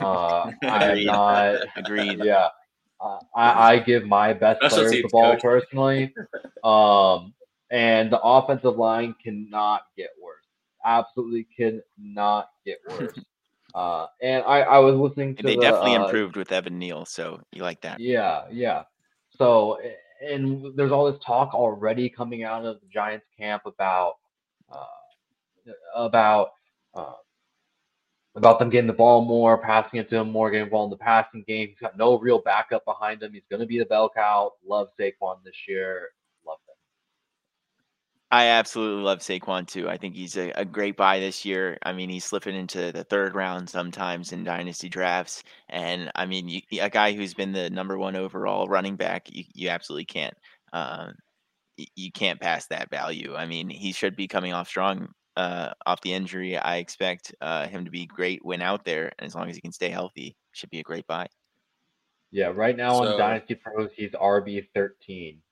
Uh, I'm not. Agreed. Yeah. Uh, I, I give my best Special players the ball coach. personally. Um, and the offensive line cannot get. Absolutely cannot get worse. uh, and I, I was listening to They the, definitely uh, improved with Evan Neal, so you like that. yeah, yeah. So, and there's all this talk already coming out of the Giants camp about uh, about uh, about them getting the ball more, passing it to him more, getting involved in the passing game. He's got no real backup behind him. He's going to be the bell cow. Love Saquon this year. I absolutely love Saquon too. I think he's a, a, great buy this year. I mean, he's slipping into the third round sometimes in dynasty drafts, and I mean, you, a guy who's been the number one overall running back, you, you absolutely can't—you uh, can't pass that value. I mean, he should be coming off strong uh, off the injury. I expect uh, him to be great when out there, and as long as he can stay healthy, should be a great buy. Yeah, right now so, on Dynasty Pros, he's RB thirteen.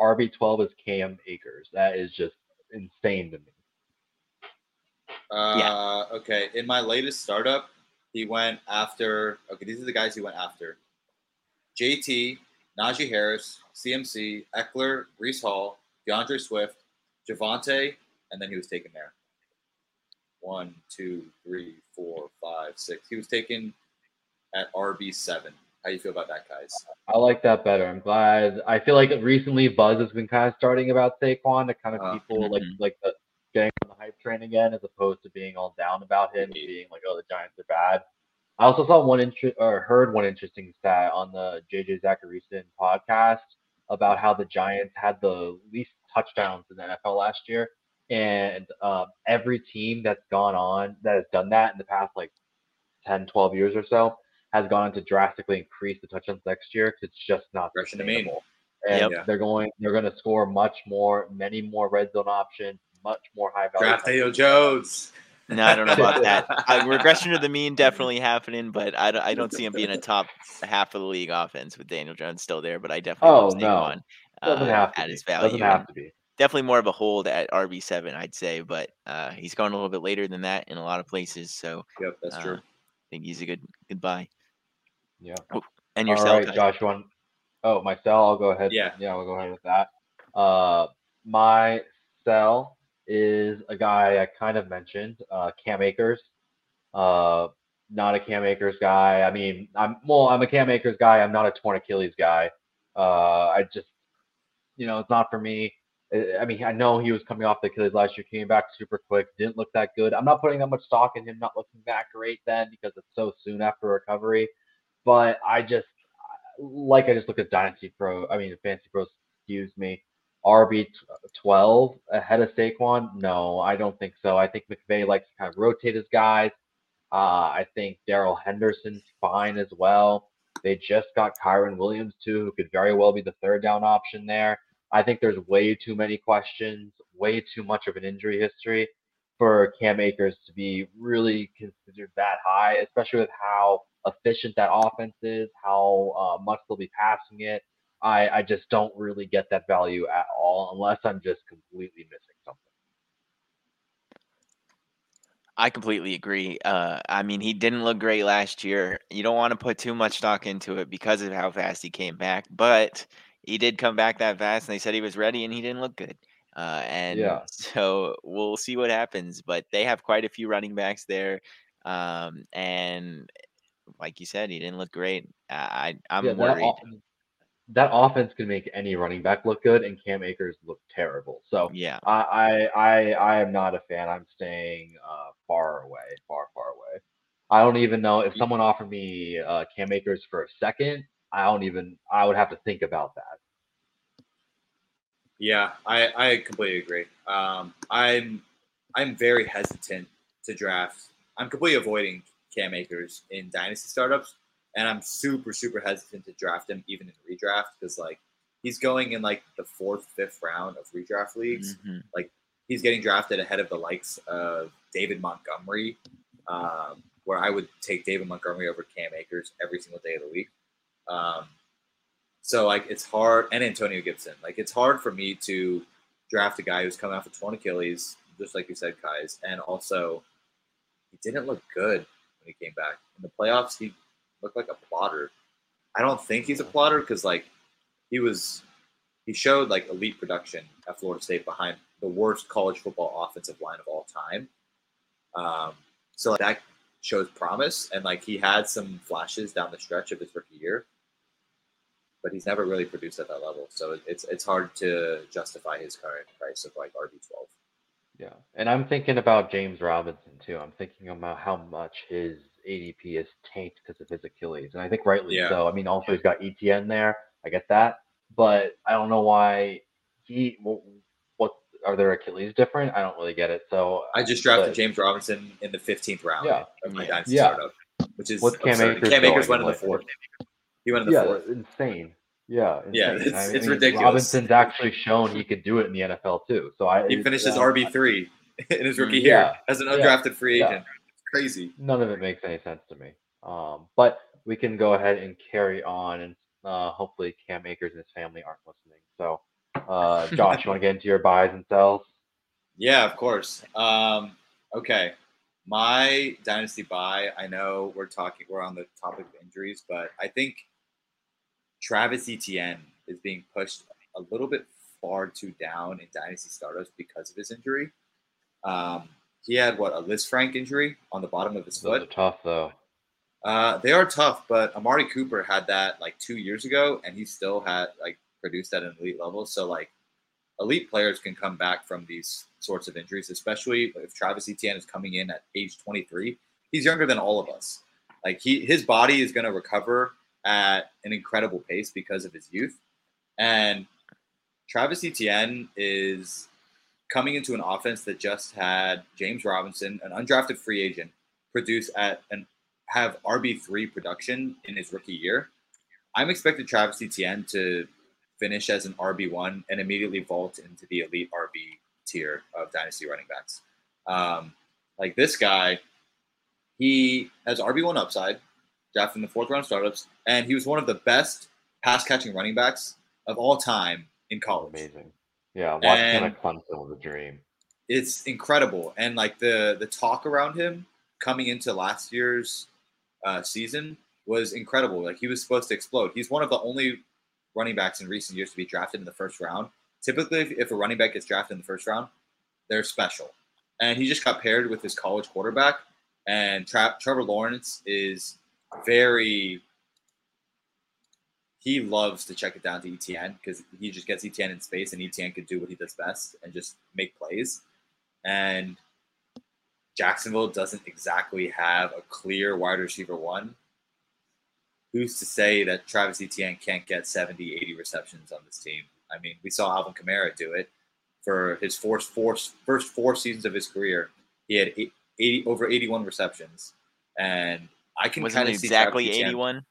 RB12 is Cam Akers. That is just insane to me. Uh, yeah. Okay. In my latest startup, he went after. Okay, these are the guys he went after: JT, Najee Harris, CMC, Ekeler, Breece Hall, D'Andre Swift, Javonte, and then he was taken there. One, two, three, four, five, six. He was taken at RB seven. How you feel about that, guys? I like that better. I'm glad. I feel like recently buzz has been kind of starting about Saquon to kind of Uh, people like mhm. like the getting on the hype train again, as opposed to being all down about him and Indeed. being like, oh, the Giants are bad. I also saw one inter- or heard one interesting stat on the JJ Zachariason podcast about how the Giants had the least touchdowns in the NFL last year, and um, every team that's gone on that has done that in the past like 10, 12 years or so has gone to drastically increase the touchdowns next year because it's just not Regression to mean. sustainable. And Yep. they're going they're going to score much more, many more red zone options, much more high value. Draft Daniel Jones. No, I don't know about that. Uh, regression to the mean definitely happening, but I don't, I don't see him being a top half of the league offense with Daniel Jones still there. But I definitely Oh, no. Saquon Doesn't uh, have to at be. his value. Doesn't have to be. Definitely more of a hold at RB seven, I'd say, but uh, he's going a little bit later than that in a lot of places. So Yep, that's uh, true. I think he's a good good buy. Yeah. And All yourself, right, Josh. You want? Oh, my sell. I'll go ahead. Yeah. Yeah, we'll go ahead with that. Uh, my sell is a guy I kind of mentioned, uh, Cam Akers. Uh, not a Cam Akers guy. I mean, I'm well, I'm a Cam Akers guy. I'm not a torn Achilles guy. Uh, I just, you know, it's not for me. I- I mean, I know he was coming off the Achilles last year, came back super quick, didn't look that good. I'm not putting that much stock in him not looking that great then because it's so soon after recovery. But I just like I just look at Dynasty Pro. I mean, Fantasy Pros. Excuse me. RB twelve ahead of Saquon? No, I don't think so. I think McVay likes to kind of rotate his guys. Uh, I think Darrell Henderson's fine as well. They just got Kyren Williams too, who could very well be the third down option there. I think there's way too many questions, way too much of an injury history for Cam Akers to be really considered that high, especially with how efficient that offense is, how uh, much they'll be passing it. I, I just don't really get that value at all unless I'm just completely missing something. I completely agree. Uh, I mean, he didn't look great last year. You don't want to put too much stock into it because of how fast he came back, but he did come back that fast, and they said he was ready, and he didn't look good. Uh, and yeah. so we'll see what happens. But they have quite a few running backs there, um, and like you said, he didn't look great. I I'm yeah, worried. That, that offense can make any running back look good, and Cam Akers look terrible. So yeah, I I I, I am not a fan. I'm staying uh, far away, far far away. I don't even know if someone offered me uh, Cam Akers for a second. I don't even. I would have to think about that. Yeah, I, I completely agree. Um, I'm I'm very hesitant to draft. I'm completely avoiding Cam Akers in dynasty startups, and I'm super super hesitant to draft him even in redraft because like he's going in like the fourth fifth round of redraft leagues. Mm-hmm. Like he's getting drafted ahead of the likes of David Montgomery, um, where I would take David Montgomery over Cam Akers every single day of the week. Um, so like it's hard, and Antonio Gibson. Like it's hard for me to draft a guy who's coming off a torn Achilles, just like you said, guys, and also he didn't look good when he came back in the playoffs. He looked like a plotter. I don't think he's a plotter because like he was, he showed like elite production at Florida State behind the worst college football offensive line of all time. Um, so like, that shows promise, and like he had some flashes down the stretch of his rookie year but he's never really produced at that level. So it's it's hard to justify his current price of like RB twelve. Yeah, and I'm thinking about James Robinson too. I'm thinking about how much his ADP is tanked because of his Achilles, and I think rightly yeah. so. I mean, also he's got Etienne there. I get that, but I don't know why he. What are their Achilles different? I don't really get it. So I just drafted but, James Robinson in the 15th round yeah. of my dynasty yeah. startup, which is What's Cam Akers, Cam Akers went in the fourth. He went in the yeah, fourth. Insane. Yeah, yeah, it's, I mean, it's ridiculous. Robinson's actually shown he could do it in the NFL too. So I he finishes uh, RB three in his rookie yeah, year as an undrafted yeah, free agent. Yeah. It's crazy. None of it makes any sense to me. Um, but we can go ahead and carry on, and uh, hopefully Cam Akers and his family aren't listening. So, uh, Josh, you want to get into your buys and sells? Yeah, of course. Um, okay, my dynasty buy. I know we're talking. We're on the topic of injuries, but I think Travis Etienne is being pushed a little bit far too down in dynasty startups because of his injury. Um, he had what a Lisfranc injury on the bottom of his Those foot. tough though. Uh, they are tough, but Amari Cooper had that like two years ago, and he still had like produced at an elite level. So like, elite players can come back from these sorts of injuries, especially if Travis Etienne is coming in at age 23. He's younger than all of us. Like he, his body is going to recover at an incredible pace because of his youth. And Travis Etienne is coming into an offense that just had James Robinson, an undrafted free agent, produce at and have RB three production in his rookie year. I'm expecting Travis Etienne to finish as an RB one and immediately vault into the elite RB tier of dynasty running backs. Um, like this guy, he has RB one upside drafted in the fourth round startups, and he was one of the best pass catching running backs of all time in college. Amazing. Yeah, watching at Clemson was a dream. It's incredible, and like the the talk around him coming into last year's uh, season was incredible. Like he was supposed to explode. He's one of the only running backs in recent years to be drafted in the first round. Typically, if, if a running back gets drafted in the first round, they're special. And he just got paired with his college quarterback. And Tra- Trevor Lawrence is very he loves to check it down to Etienne because he just gets Etienne in space and Etienne can do what he does best and just make plays. And Jacksonville doesn't exactly have a clear wide receiver one. who's to say that Travis Etienne can't get 70, 80 receptions on this team? I mean, we saw Alvin Kamara do it for his first four, first four seasons of his career. He had 80, over 81 receptions. And I can kind of see exactly 81.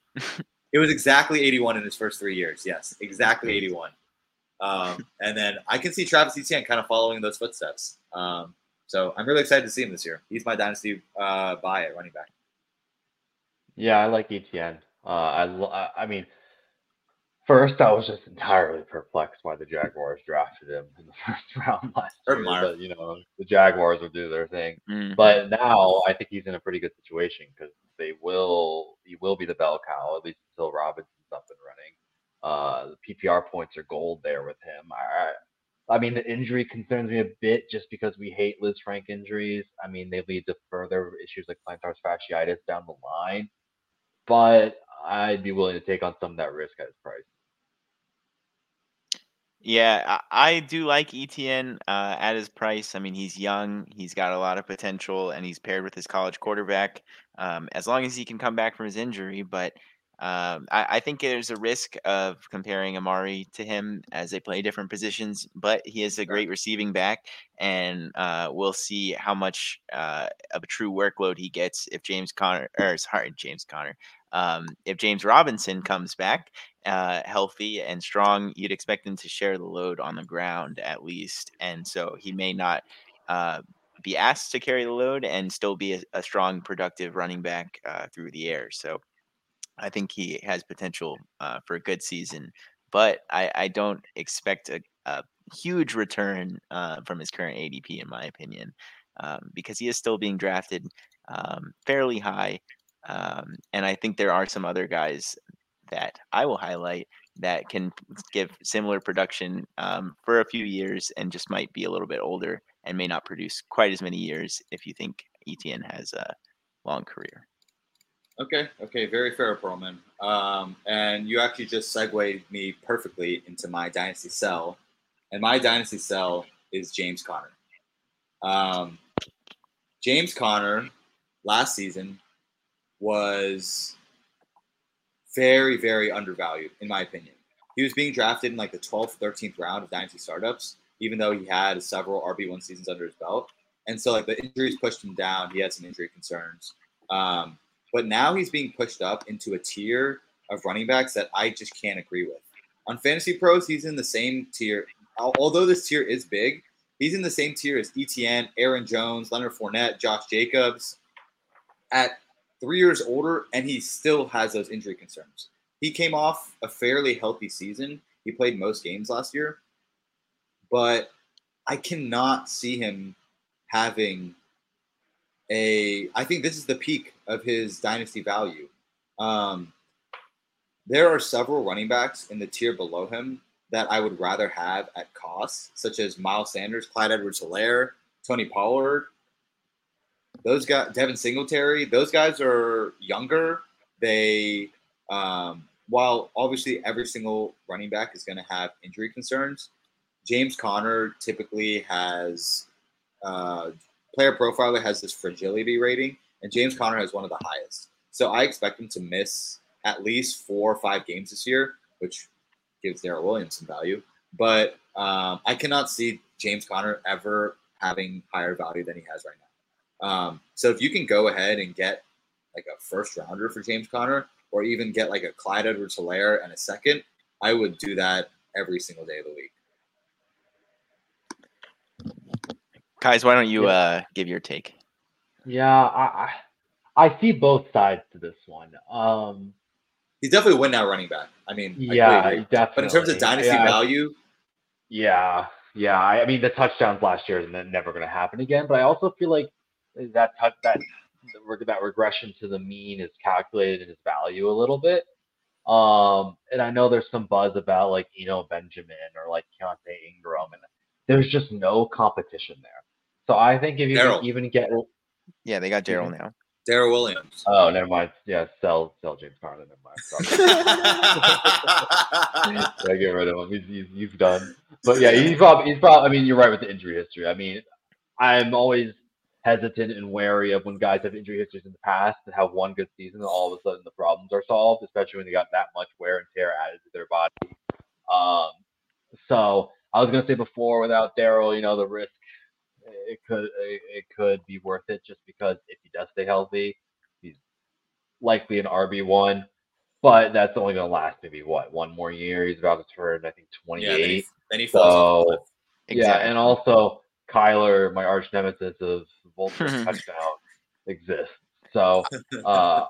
it was exactly 81 in his first three years. Yes, exactly 81. Um, and then I can see Travis Etienne kind of following those footsteps. Um, so I'm really excited to see him this year. He's my dynasty uh, buy at running back. Yeah, I like Etienne. Uh, I, I mean, first I was just entirely perplexed why the Jaguars drafted him in the first round last year. But, you know, the Jaguars will do their thing. Mm-hmm. But now I think he's in a pretty good situation because they will he will be the bell cow at least until Robinson's up and running. Uh, the PPR points are gold there with him. I, I mean, the injury concerns me a bit just because we hate Lisfranc injuries. I mean, they lead to further issues like plantar fasciitis down the line. But I'd be willing to take on some of that risk at his price. Yeah, I, I do like Etienne uh, at his price. I mean, he's young, he's got a lot of potential, and he's paired with his college quarterback. Um, as long as he can come back from his injury, but um, I, I, think there's a risk of comparing Amari to him as they play different positions, but he is a great receiving back, and uh, we'll see how much uh, of a true workload he gets if James Conner, or sorry, James Conner, um, if James Robinson comes back uh, healthy and strong, you'd expect him to share the load on the ground at least, and so he may not uh, be asked to carry the load and still be a, a strong, productive running back uh, through the air. So I think he has potential uh, for a good season, but I, I don't expect a, a huge return uh, from his current ADP, in my opinion, um, because he is still being drafted um, fairly high. Um, and I think there are some other guys that I will highlight that can give similar production um, for a few years and just might be a little bit older and may not produce quite as many years if you think Etienne has a long career. Okay, okay, very fair, Pearlman. Um, and you actually just segued me perfectly into my dynasty cell, and my dynasty cell is James Conner. Um, James Conner last season was very, very undervalued, in my opinion. He was being drafted in like the 12th, 13th round of dynasty startups, even though he had several RB1 seasons under his belt. And so, like, the injuries pushed him down. He had some injury concerns. Um, but now he's being pushed up into a tier of running backs that I just can't agree with. On Fantasy Pros, he's in the same tier. Although this tier is big, he's in the same tier as Etienne, Aaron Jones, Leonard Fournette, Josh Jacobs. At three years older, and he still has those injury concerns. He came off a fairly healthy season. He played most games last year, but I cannot see him having a. I think this is the peak of his dynasty value. Um, there are several running backs in the tier below him that I would rather have at cost, such as Miles Sanders, Clyde Edwards-Helaire, Tony Pollard. Those guys, Devin Singletary, those guys are younger. They, um, while obviously every single running back is going to have injury concerns, James Conner typically has uh, player profiler has this fragility rating, and James Conner has one of the highest. So I expect him to miss at least four or five games this year, which gives Darrel Williams some value. But um, I cannot see James Conner ever having higher value than he has right now. Um, so if you can go ahead and get like a first rounder for James Conner, or even get like a Clyde Edwards Helaire and a second, I would do that every single day of the week. Keyes, why don't you uh, give your take? Yeah, I, I, I see both sides to this one. Um, he's definitely a win now running back. I mean, yeah, I definitely. But in terms of dynasty yeah, value, yeah, yeah. I, I mean, the touchdowns last year is never going to happen again. But I also feel like that touch that that regression to the mean is calculated in its value a little bit. Um, and I know there's some buzz about like you know Benjamin or like Keaontay Ingram, and there's just no competition there. So I think if you can even get yeah, they got Darrel now. Darrel Williams. Oh, never mind. Yeah, sell sell James Conner. Never mind. yeah, get rid of him. He's, he's, he's done. But yeah, he's probably he's probably. I mean, you're right with the injury history. I mean, I'm always hesitant and wary of when guys have injury histories in the past and have one good season and all of a sudden the problems are solved, especially when they got that much wear and tear added to their body. Um, so I was gonna say before, without Darrel, you know, the risk it could it, could be worth it just because if he does stay healthy, he's likely an RB one. But that's only going to last maybe what one more year. He's about to turn, I think, twenty eight. Yeah, then, then, he falls. So, exactly. yeah, and also Kyler, my arch nemesis of Vulture touchdown, exists. So, uh,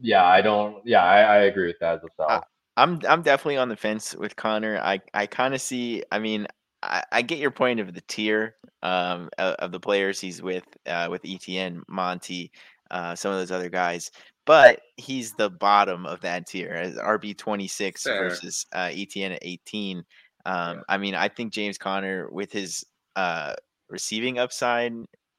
yeah, I don't. Yeah, I, I agree with that as a sell. I'm I'm definitely on the fence with Conner. I I kind of see. I mean, I, I get your point of the tier um, of the players he's with, uh, with Etienne, Monty, uh, some of those other guys, but he's the bottom of that tier as RB twenty six versus uh, Etienne at eighteen. Um, yeah. I mean, I think James Conner with his uh, receiving upside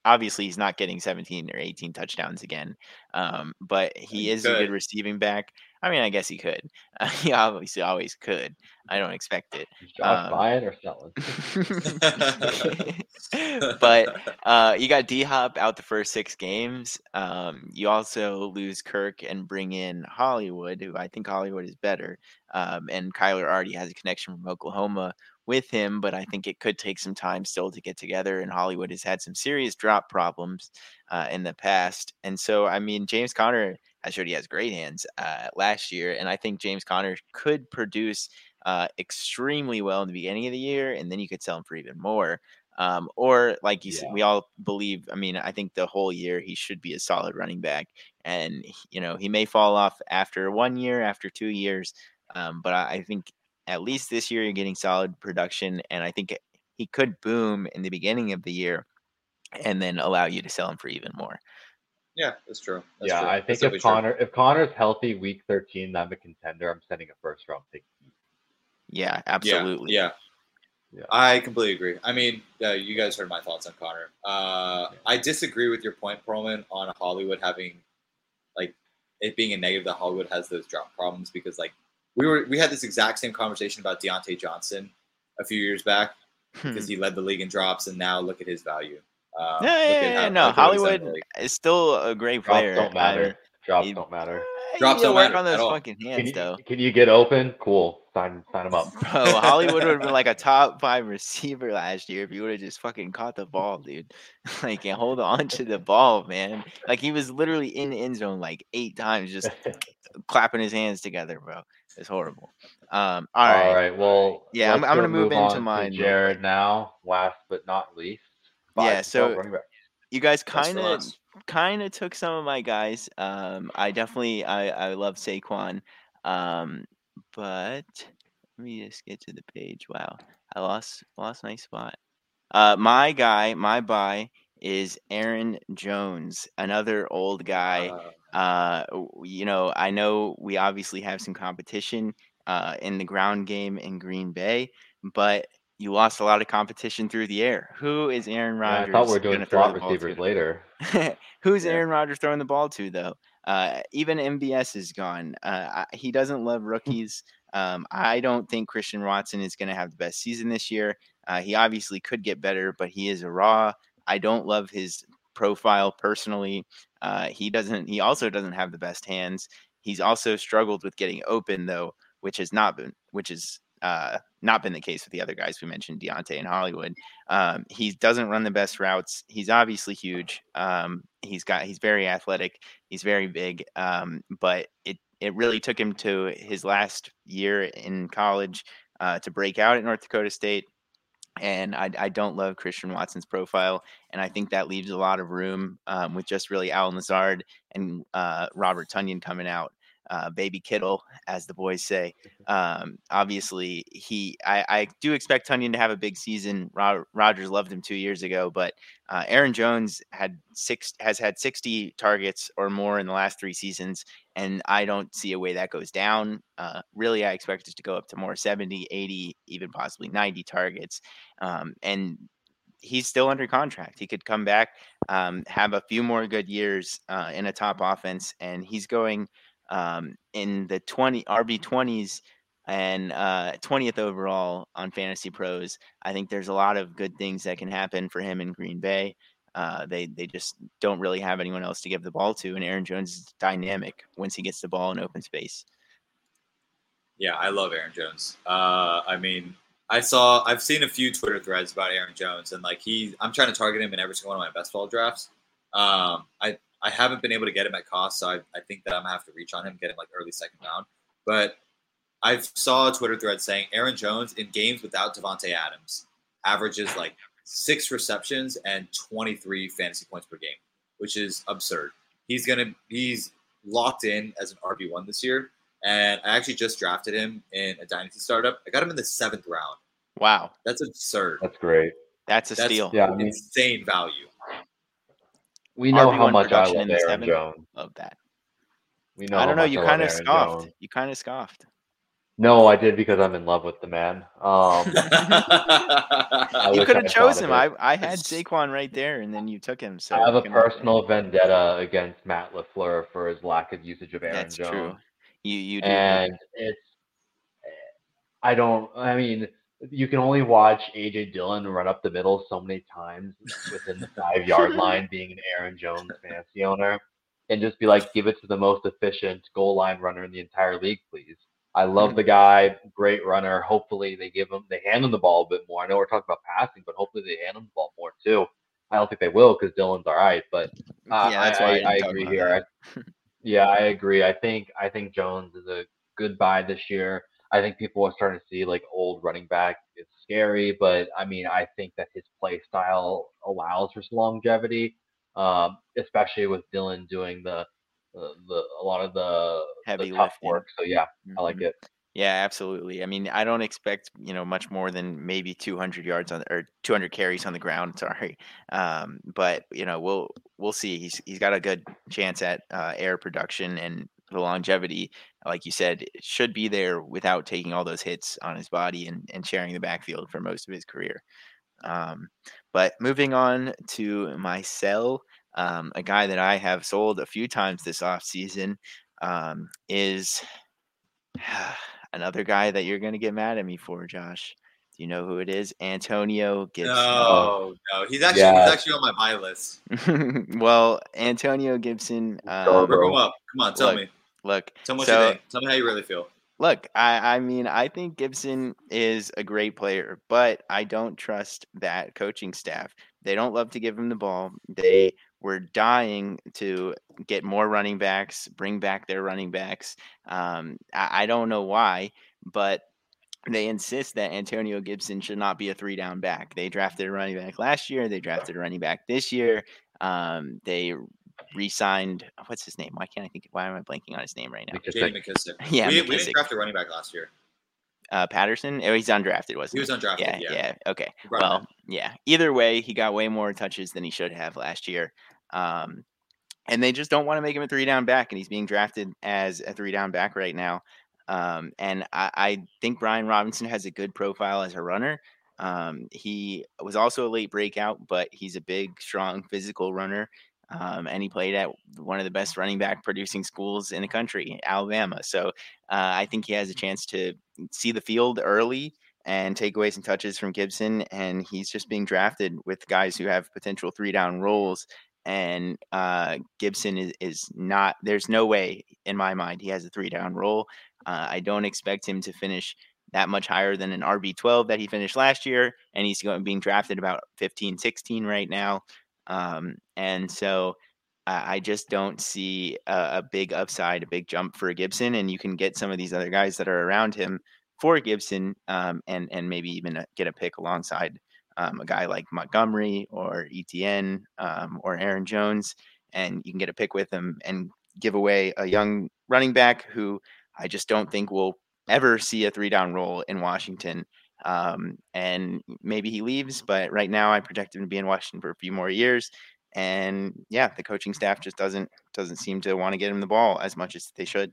obviously he's not getting 17 or 18 touchdowns again um, but he is a good receiving back. I mean i guess he could. Uh, he obviously always could. I don't expect it um, buying or selling but uh, you got d-hop out the first six games um, you also lose kirk and bring in hollywood who i think hollywood is better um, and kyler already has a connection from oklahoma with him, but I think it could take some time still to get together. And Hollywood has had some serious drop problems uh, in the past. And so, I mean, James Conner has showed he has great hands uh, last year. And I think James Conner could produce uh, extremely well in the beginning of the year, and then you could sell him for even more. Um, or like you yeah. said, we all believe. I mean, I think the whole year he should be a solid running back, and you know he may fall off after one year, after two years, um, but I, I, think at least this year you're getting solid production, and I think he could boom in the beginning of the year, and then allow you to sell him for even more. Yeah, that's true. That's yeah, true. I think that's if Conner true. if Conner's healthy week 13, I'm a contender. I'm sending a first round pick. Yeah, absolutely. Yeah, yeah. yeah. I completely agree. I mean, uh, you guys heard my thoughts on Conner. Uh, yeah. I disagree with your point, Pearlman, on Hollywood having like it being a negative that Hollywood has those drop problems because like we were we had this exact same conversation about Diontae Johnson a few years back because hmm. he led the league in drops, and now look at his value. Um, yeah, yeah, yeah, how, no, Hollywood is still a great player. Drops don't matter. Drops he, don't matter. Drops don't work matter on those fucking hands, can you, though. Can you get open? Cool. Sign, sign him up. Bro, Hollywood would have been like a top five receiver last year if he would have just fucking caught the ball, dude. like, and hold on to the ball, man. Like, he was literally in the end zone like eight times, just clapping his hands together, bro. It's horrible. Um, all right. All right. Well, yeah, I'm, I'm going to move into mine. Jared now, last but not least. yeah. So you guys kind of kind of took some of my guys. Um, I definitely I I love Saquon. Um, but let me just get to the page. Wow, I lost lost my spot. Uh, my guy, my buy is Aaron Jones, another old guy. Uh, uh, you know, I know we obviously have some competition uh, in the ground game in Green Bay, but you lost a lot of competition through the air. Who is Aaron Rodgers? Yeah, I thought we are doing slot receivers later. Who's yeah. Aaron Rodgers throwing the ball to though? Uh, even MVS is gone. Uh, he doesn't love rookies. Um, I don't think Christian Watson is going to have the best season this year. Uh, he obviously could get better, but he is a raw. I don't love his profile personally. Uh, he doesn't. He also doesn't have the best hands. He's also struggled with getting open though, which has not been, which is uh, not been the case with the other guys we mentioned, Diontae and Hollywood. Um, he doesn't run the best routes. He's obviously huge. Um, he's got he's very athletic. He's very big. Um, but it it really took him to his last year in college uh, to break out at North Dakota State and I, I, don't love Christian Watson's profile, and I think that leaves a lot of room um, with just really Allen Lazard and uh, Robert Tonyan coming out uh, baby Kittle, as the boys say. Um, obviously, he I, I, do expect Tonyan to have a big season. Rod, Rodgers loved him two years ago, but uh, Aaron Jones had six has had 60 targets or more in the last three seasons, and I don't see a way that goes down. Uh, really, I expect it to go up to more 70, 80, even possibly 90 targets. Um, and he's still under contract. He could come back, um, have a few more good years uh, in a top offense, and he's going um, in the 20 RB20s and uh, 20th overall on Fantasy Pros. I think there's a lot of good things that can happen for him in Green Bay. Uh, they they just don't really have anyone else to give the ball to, and Aaron Jones is dynamic once he gets the ball in open space. Yeah, I love Aaron Jones. Uh, I mean, I saw I've seen a few Twitter threads about Aaron Jones, and like he, I'm trying to target him in every single one of my best ball drafts. Um, I I haven't been able to get him at cost, so I, I think that I'm gonna have to reach on him, get him like early second round. But I saw a Twitter thread saying Aaron Jones in games without Davante Adams averages like six receptions and 23 fantasy points per game, which is absurd. He's gonna he's locked in as an RB one this year, and I actually just drafted him in a dynasty startup. I got him in the seventh round. Wow, that's absurd. That's great. That's a that's steal. Yeah, I mean, insane value. We know RB1 how much I love Aaron? Jones. Love that. We know. I don't know. You kind of scoffed. Jones. You kind of scoffed. No, I did because I'm in love with the man. Um, You could have chosen him. I. I had Saquon right there, and then you took him. So I have a personal vendetta against Matt Lafleur for his lack of usage of Aaron That's Jones. true. You you do. and it's I don't I mean you can only watch AJ Dillon run up the middle so many times within the five yard line being an Aaron Jones fantasy owner and just be like give it to the most efficient goal line runner in the entire league please. I love the guy, great runner. Hopefully they give him they hand him the ball a bit more. I know we're talking about passing, but hopefully they hand him the ball more too. I don't think they will because Dillon's all right, but uh, yeah, that's I, why I, I, didn't I talk agree here. I, yeah, I agree. I think I think Jones is a good buy this year. I think people are starting to see like old running back. It's scary, but I mean, I think that his play style allows for some longevity, um, especially with Dillon doing the the, the a lot of the, Heavy the tough lifting. work. So yeah, I like Mhm. it. Yeah, absolutely. I mean, I don't expect you know much more than maybe 200 yards on or 200 carries on the ground. Sorry, um, but you know we'll we'll see. He's he's got a good chance at uh, air production and the longevity, like you said, it should be there without taking all those hits on his body and and sharing the backfield for most of his career. Um, but moving on to my sell, um, a guy that I have sold a few times this offseason um, is another guy that you're going to get mad at me for, Josh. Do you know who it is? Antonio Gibson. No, no, he's actually Yeah. he's actually on my buy list. well, Antonio Gibson. Go, Um, bro. Him up. Come on, tell Look, me. Look, Tell me so-. Tell me how you really feel. look, I, I mean, I think Gibson is a great player, but I don't trust that coaching staff. They don't love to give him the ball. They were dying to get more running backs, bring back their running backs. Um, I, I don't know why, but they insist that Antonio Gibson should not be a three down back. They drafted a running back last year. They drafted a running back this year. Um, they re-signed what's his name? Why can't I think? Why am I blanking on his name right now? Because J.D. McKissic. Yeah, we, we McKissic. didn't draft a running back last year. Uh, Patterson. Oh, he's undrafted, wasn't He He was undrafted. Yeah, Yeah. yeah. Okay. We brought him Well, yeah. Either way, he got way more touches than he should have last year. Um, and they just don't want to make him a three down back, and he's being drafted as a three down back right now. Um, and I, I think Brian Robinson has a good profile as a runner. Um, he was also a late breakout, but he's a big, strong, physical runner. Um, and he played at one of the best running back producing schools in the country, Alabama. So uh, I think he has a chance to see the field early and take away some touches from Gibson. And he's just being drafted with guys who have potential three down roles. And uh, Gibson is, is not, there's no way in my mind he has a three down role. Uh, I don't expect him to finish that much higher than an RB12 that he finished last year. And he's going, being drafted about 15, 16 right now. Um, and so I just don't see a, a big upside, a big jump for Gibson. And you can get some of these other guys that are around him for Gibson, um, and and maybe even get a pick alongside um, a guy like Montgomery or Etienne um, or Aaron Jones, and you can get a pick with them and give away a young running back who I just don't think will ever see a three down role in Washington. Um, and maybe he leaves, but right now I project him to be in Washington for a few more years. And yeah, the coaching staff just doesn't doesn't seem to want to get him the ball as much as they should.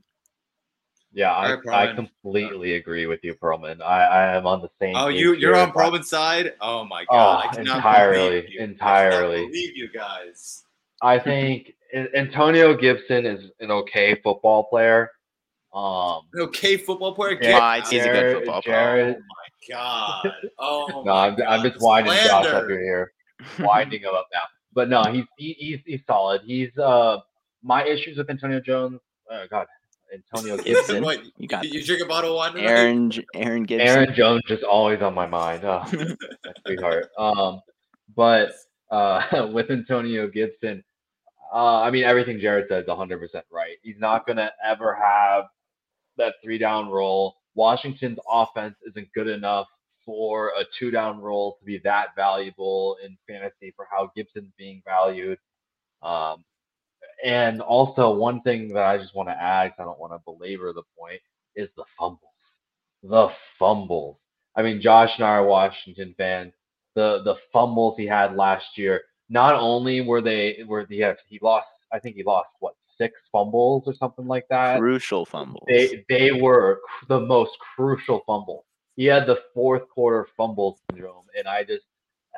yeah, I, All right, I Pearlman. completely agree with you, Pearlman. I, I am on the same. Oh, you you're here. on Pearlman's side? Oh my Oh, god! I cannot entirely, believe you. I entirely. cannot believe you guys. I think Antonio Gibson is an okay football player. Um, An okay football player. Yeah, he's a good football player. Jared- Oh my god! Oh, no, I'm, I'm just winding Josh up here. Winding him up now. but no, he's he, he's he's solid. He's uh my issues with Antonio Jones. Uh, God, Antonio Gibson. what, you, got you drink a bottle of wine. Aaron Aaron Gibson. Aaron Jones is always on my mind. Oh, sweetheart. Um, but uh, with Antonio Gibson, uh, I mean everything Jared said is 100 percent right. He's not gonna ever have that three down roll. Washington's offense isn't good enough for a two down role to be that valuable in fantasy for how Gibson's being valued. Um, and also, one thing that I just want to add, I don't want to belabor the point, is the fumbles. The fumbles. I mean, Josh and I are Washington fans. The the fumbles he had last year. Not only were they were he had, he lost. I think he lost what six fumbles or something like that. Crucial fumbles. They they were the most crucial fumble. he had the fourth quarter fumble syndrome, and I just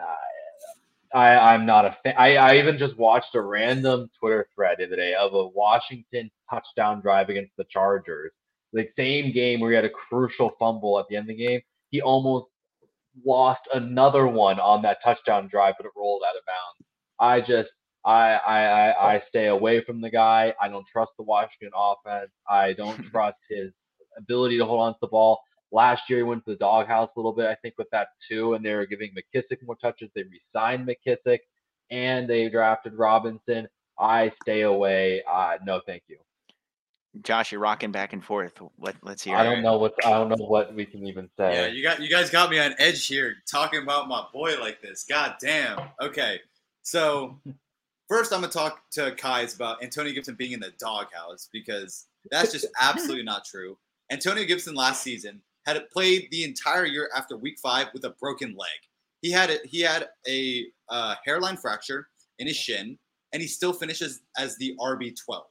uh, I I'm not a fan. I, I even just watched a random Twitter thread the other day of a Washington touchdown drive against the Chargers. The same game where he had a crucial fumble at the end of the game. He almost lost another one on that touchdown drive, but it rolled out of bounds. I just I, I I stay away from the guy. I don't trust the Washington offense. I don't trust his ability to hold on to the ball. Last year, he went to the doghouse a little bit, I think, with that too, and they were giving McKissic more touches. They re-signed McKissic, and they drafted Robinson. I stay away. Uh, no, thank you. Josh, you're rocking back and forth. Let, let's hear. I don't know what I don't know what we can even say. Yeah, you got you guys got me on edge here talking about my boy like this. God damn. Okay, so first I'm gonna talk to Keyes about Antonio Gibson being in the doghouse because that's just absolutely not true. Antonio Gibson last season had played the entire year after week five with a broken leg. He had a, he had a uh, hairline fracture in his shin, and he still finishes as the RB twelve.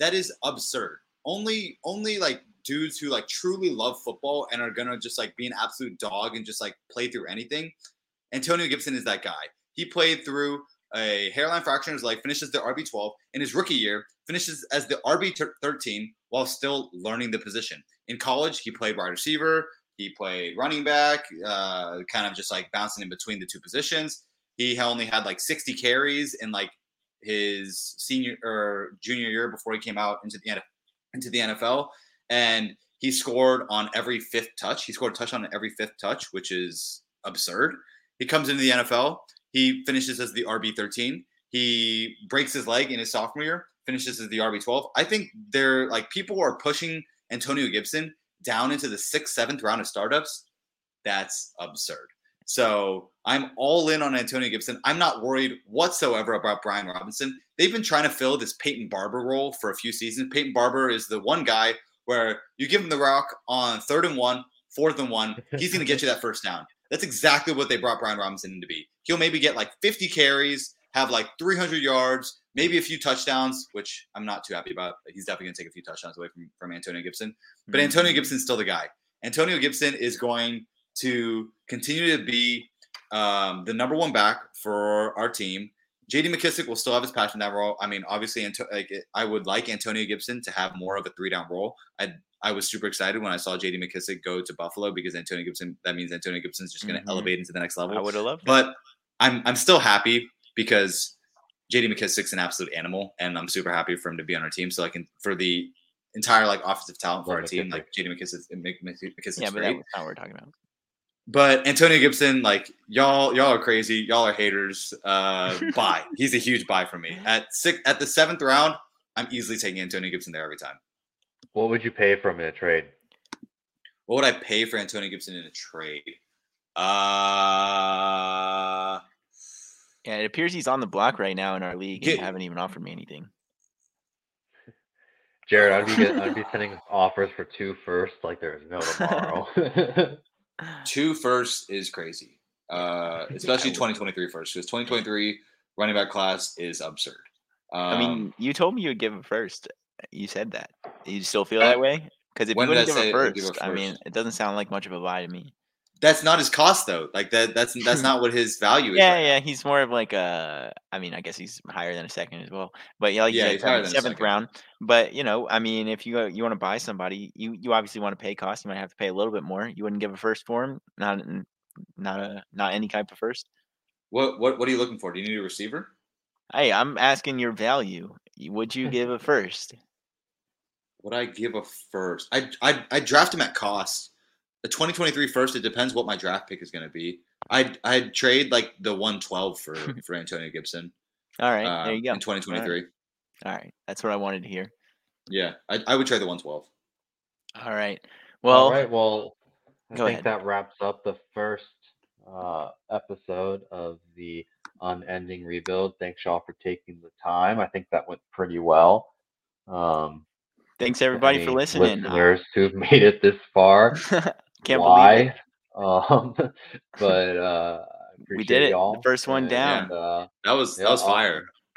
That is absurd. Only only like dudes who like truly love football and are gonna just like be an absolute dog and just like play through anything. Antonio Gibson is that guy. He played through a hairline fracture in his leg, finishes the RB twelve in his rookie year, finishes as the RB thirteen while still learning the position. In college, he played wide receiver, he played running back, uh, kind of just like bouncing in between the two positions. He only had like 60 carries in like his senior or junior year before he came out into the into the NFL, and he scored on every fifth touch. He scored a touchdown on every fifth touch, which is absurd. He comes into the NFL. He finishes as the RB 13. He breaks his leg in his sophomore year, finishes as the RB 12. I think they're like people are pushing Antonio Gibson down into the sixth, seventh round of startups, that's absurd. So I'm all in on Antonio Gibson. I'm not worried whatsoever about Brian Robinson. They've been trying to fill this Peyton Barber role for a few seasons. Peyton Barber is the one guy where you give him the rock on third and one, fourth and one, he's going to get you that first down. That's exactly what they brought Brian Robinson in to be. He'll maybe get like 50 carries, have like 300 yards, maybe a few touchdowns, which I'm not too happy about. He's definitely going to take a few touchdowns away from, from Antonio Gibson. But mm-hmm. Antonio Gibson's still the guy. Antonio Gibson is going to continue to be um, the number one back for our team. JD McKissic will still have his passion in that role. I mean, obviously, like, I would like Antonio Gibson to have more of a three down role. I I was super excited when I saw JD McKissic go to Buffalo because Antonio Gibson, that means Antonio Gibson's just going to mm-hmm. elevate into the next level. I would have loved But I'm, I'm still happy because JD McKissic's an absolute animal, and I'm super happy for him to be on our team. So I can for the entire like offensive talent for our team, like JD McKissic, McKissic's yeah, but great. that's not what we're talking about. But Antonio Gibson, like y'all, y'all are crazy. Y'all are haters. Uh, buy. He's a huge buy for me. At six, at the seventh round, I'm easily taking Antonio Gibson there every time. What would you pay for him in a trade? What would I pay for Antonio Gibson in a trade? Uh yeah, it appears he's on the block right now in our league and haven't even offered me anything. Jared, I'd be getting, I'd be sending offers for two first like there's no tomorrow. two first is crazy, uh, especially 2023 first because 2023 running back class is absurd. Um, I mean, you told me you would give him first. You said that. You still feel that way? Because if you wouldn't give him first, first, I mean, it doesn't sound like much of a buy to me that's not his cost though. Like that that's that's not what his value is. Yeah, right yeah. Now. He's more of like a I mean, I guess he's higher than a second as well. But yeah, like yeah, he's higher seventh round. But you know, I mean, if you uh, you want to buy somebody, you you obviously want to pay cost. You might have to pay a little bit more. You wouldn't give a first for him, not not a not any type of first. What what what are you looking for? Do you need a receiver? Hey, I'm asking your value. Would you give a first? Would I give a first? I I I draft him at cost. The 2023 first. It depends what my draft pick is going to be. I'd I'd trade like the 112 for for Antonio Gibson. All right, uh, there you go. In 2023. All right. All right. that's what I wanted to hear. Yeah, I, I would trade the 112. All right. Well. All right. Well, I think ahead. that wraps up the first uh, episode of the unending rebuild. Thanks y'all for taking the time. I think that went pretty well. Um, Thanks everybody for listening. Listeners who've made it this far. Can't why? believe it. Um, but uh, we did it. Y'all. The first one down. And, uh, that was yeah, that was fire.